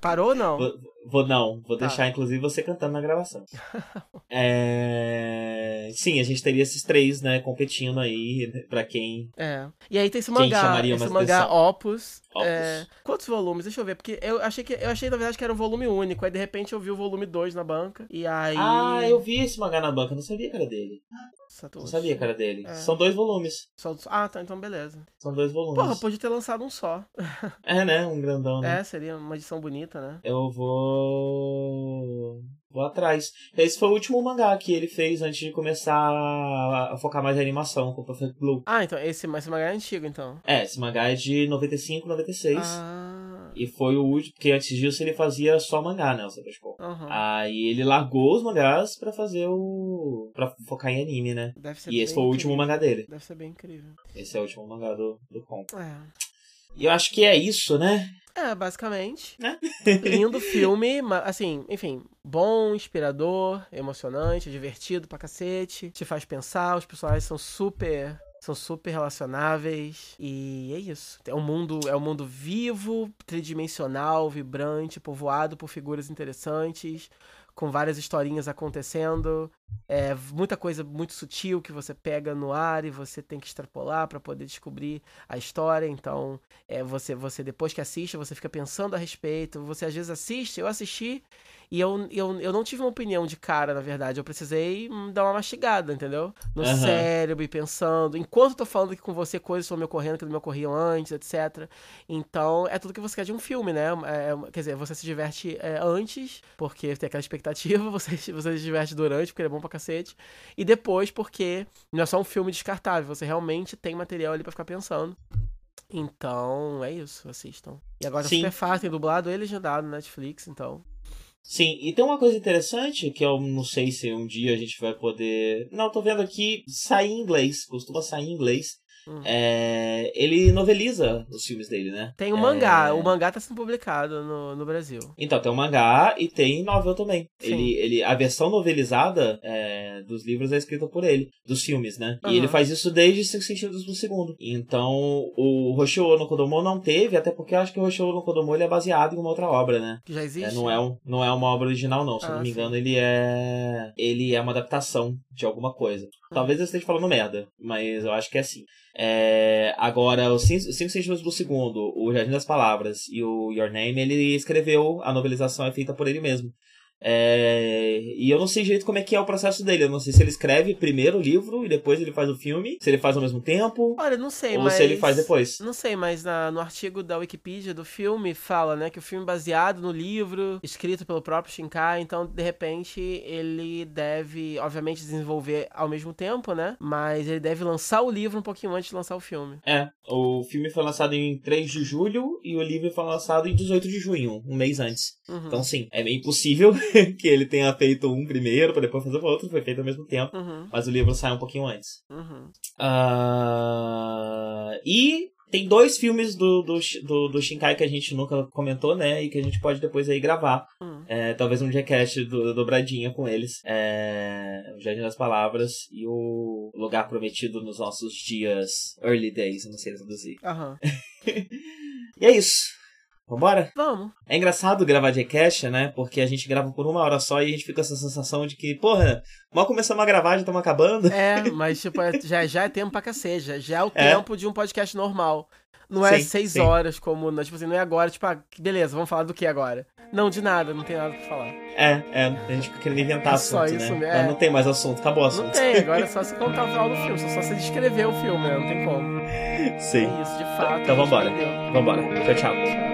Parou ou não? Vou, não, vou Tá. deixar inclusive você cantando na gravação. é... Sim, a gente teria esses três, né, competindo aí pra quem. É. E aí tem esse mangá, chamaria esse mangá atenção? Opus. Opus. é, Quantos volumes? Deixa eu ver, porque eu achei que eu achei na verdade que era um volume único, aí de repente eu vi o volume 2 na banca. E aí Ah, eu vi esse mangá na banca, não sabia que era dele. Satoshi. Não sabia que era dele. É. São dois volumes. Só- Ah, tá, então beleza. São dois volumes. Porra, podia ter lançado um só. É, né? Um grandão, né? É, seria uma edição bonita, né? Eu vou. Vou atrás. Esse foi o último mangá que ele fez antes de começar a focar mais em animação com o Perfect Blue. Ah, então esse, esse mangá é antigo, então. É, esse mangá é de 95, 96. Ah. E foi o último, porque antes disso ele fazia só mangá, né, o Kon. aham. Aí ele largou os mangás pra fazer o. pra focar em anime, né? Deve ser E esse foi o último incrível. mangá dele. Deve ser bem incrível. Esse é o último mangá do, do Kon. É. E eu acho que é isso, né? É, basicamente. Né? Lindo filme, assim, enfim, bom, inspirador, emocionante, divertido pra cacete, te faz pensar, os personagens são super. São super relacionáveis e é isso. É um mundo, é um mundo vivo, tridimensional, vibrante, povoado por figuras interessantes, com várias historinhas acontecendo. É muita coisa muito sutil que você pega no ar e você tem que extrapolar pra poder descobrir a história. Então, é, você, você depois que assiste, você fica pensando a respeito. Você às vezes assiste, eu assisti e eu, eu, eu não tive uma opinião de cara, na verdade. Eu precisei hum, dar uma mastigada, entendeu? No Aham. cérebro e pensando. Enquanto eu tô falando aqui com você, coisas estão me ocorrendo que não me ocorriam antes, etc. Então, é tudo que você quer de um filme, né? É, é- quer dizer, você se diverte é, antes, porque tem aquela expectativa, você, você se diverte durante, porque ele é bom pra cacete. E depois, porque não é só um filme descartável, você realmente tem material ali pra ficar pensando. Então, é isso, assistam. E agora Sim. super fácil, tem dublado e legendado no Netflix, então. Sim, e tem uma coisa interessante que eu não sei se um dia a gente vai poder. Não, tô vendo aqui sair em inglês, costuma sair em inglês. Hum. É, ele noveliza os filmes dele, né? Tem o É, mangá, o mangá tá sendo publicado no, no Brasil. Então, tem o mangá e tem novel também. Sim. Ele, ele, a versão novelizada é, dos livros é escrita por ele, dos filmes, né? Aham. E ele faz isso desde Cinco Sentidos do Segundo. Então, o Hoshio no Kodomo não teve, até porque eu acho que o Hoshio no Kodomo ele é baseado em uma outra obra, né? Que já existe. É, não, é um, não é uma obra original, não. Se Ah, não me sim. engano, ele é. Ele é uma adaptação de alguma coisa. Ah. Talvez eu esteja falando merda, mas eu acho que é assim. É, agora, os Cinco os Cinco Centímetros do Segundo, o Jardim das Palavras e o Your Name, ele escreveu, a novelização é feita por ele mesmo. É, e eu não sei direito como é que é o processo dele. Eu não sei se ele escreve primeiro o livro e depois ele faz o filme, se ele faz ao mesmo tempo, Olha, não sei, ou mas. se ele faz depois. Não sei, mas na- no artigo da Wikipedia do filme fala, né, que o filme é baseado no livro, escrito pelo próprio Shinkai, então, de repente, ele deve, obviamente, desenvolver ao mesmo tempo, né? Mas ele deve lançar o livro um pouquinho antes de lançar o filme. É, o filme foi lançado em 3 de julho e o livro foi lançado em 18 de junho, um mês antes. Uhum. Então, sim, é bem possível que ele tenha feito um primeiro pra depois fazer o outro, foi feito ao mesmo tempo. Uhum, Mas o livro sai um pouquinho antes. uhum. Ah, e tem dois filmes do, do, do, do, Shinkai que a gente nunca comentou, né? E que a gente pode depois aí gravar. Hum. É, talvez um Jackass do, dobradinha com eles. É, o Jardim das Palavras e o Lugar Prometido nos nossos dias early days, não sei traduzir. Aham. e é isso. Vambora? Vamos. É engraçado gravar de caixa, né? Porque a gente grava por uma hora só e a gente fica com essa sensação de que, porra, mal começamos a gravar, já estamos acabando. É, mas tipo, é, já, já é tempo pra cacete. Já, já é o é. tempo de um podcast normal. Não é sim, seis sim. horas como. Tipo assim, não é agora, tipo, ah, beleza, vamos falar do que agora? Não, de nada, não tem nada pra falar. É, é, a gente fica querendo inventar é assunto, só isso, né? É. Não tem mais assunto, acabou o assunto. Não tem, agora é só você contar o final do filme, só você descrever o filme, né? Não tem como. Sim. É isso, de fato. Então vambora. Vambora. Tchau, tchau. tchau.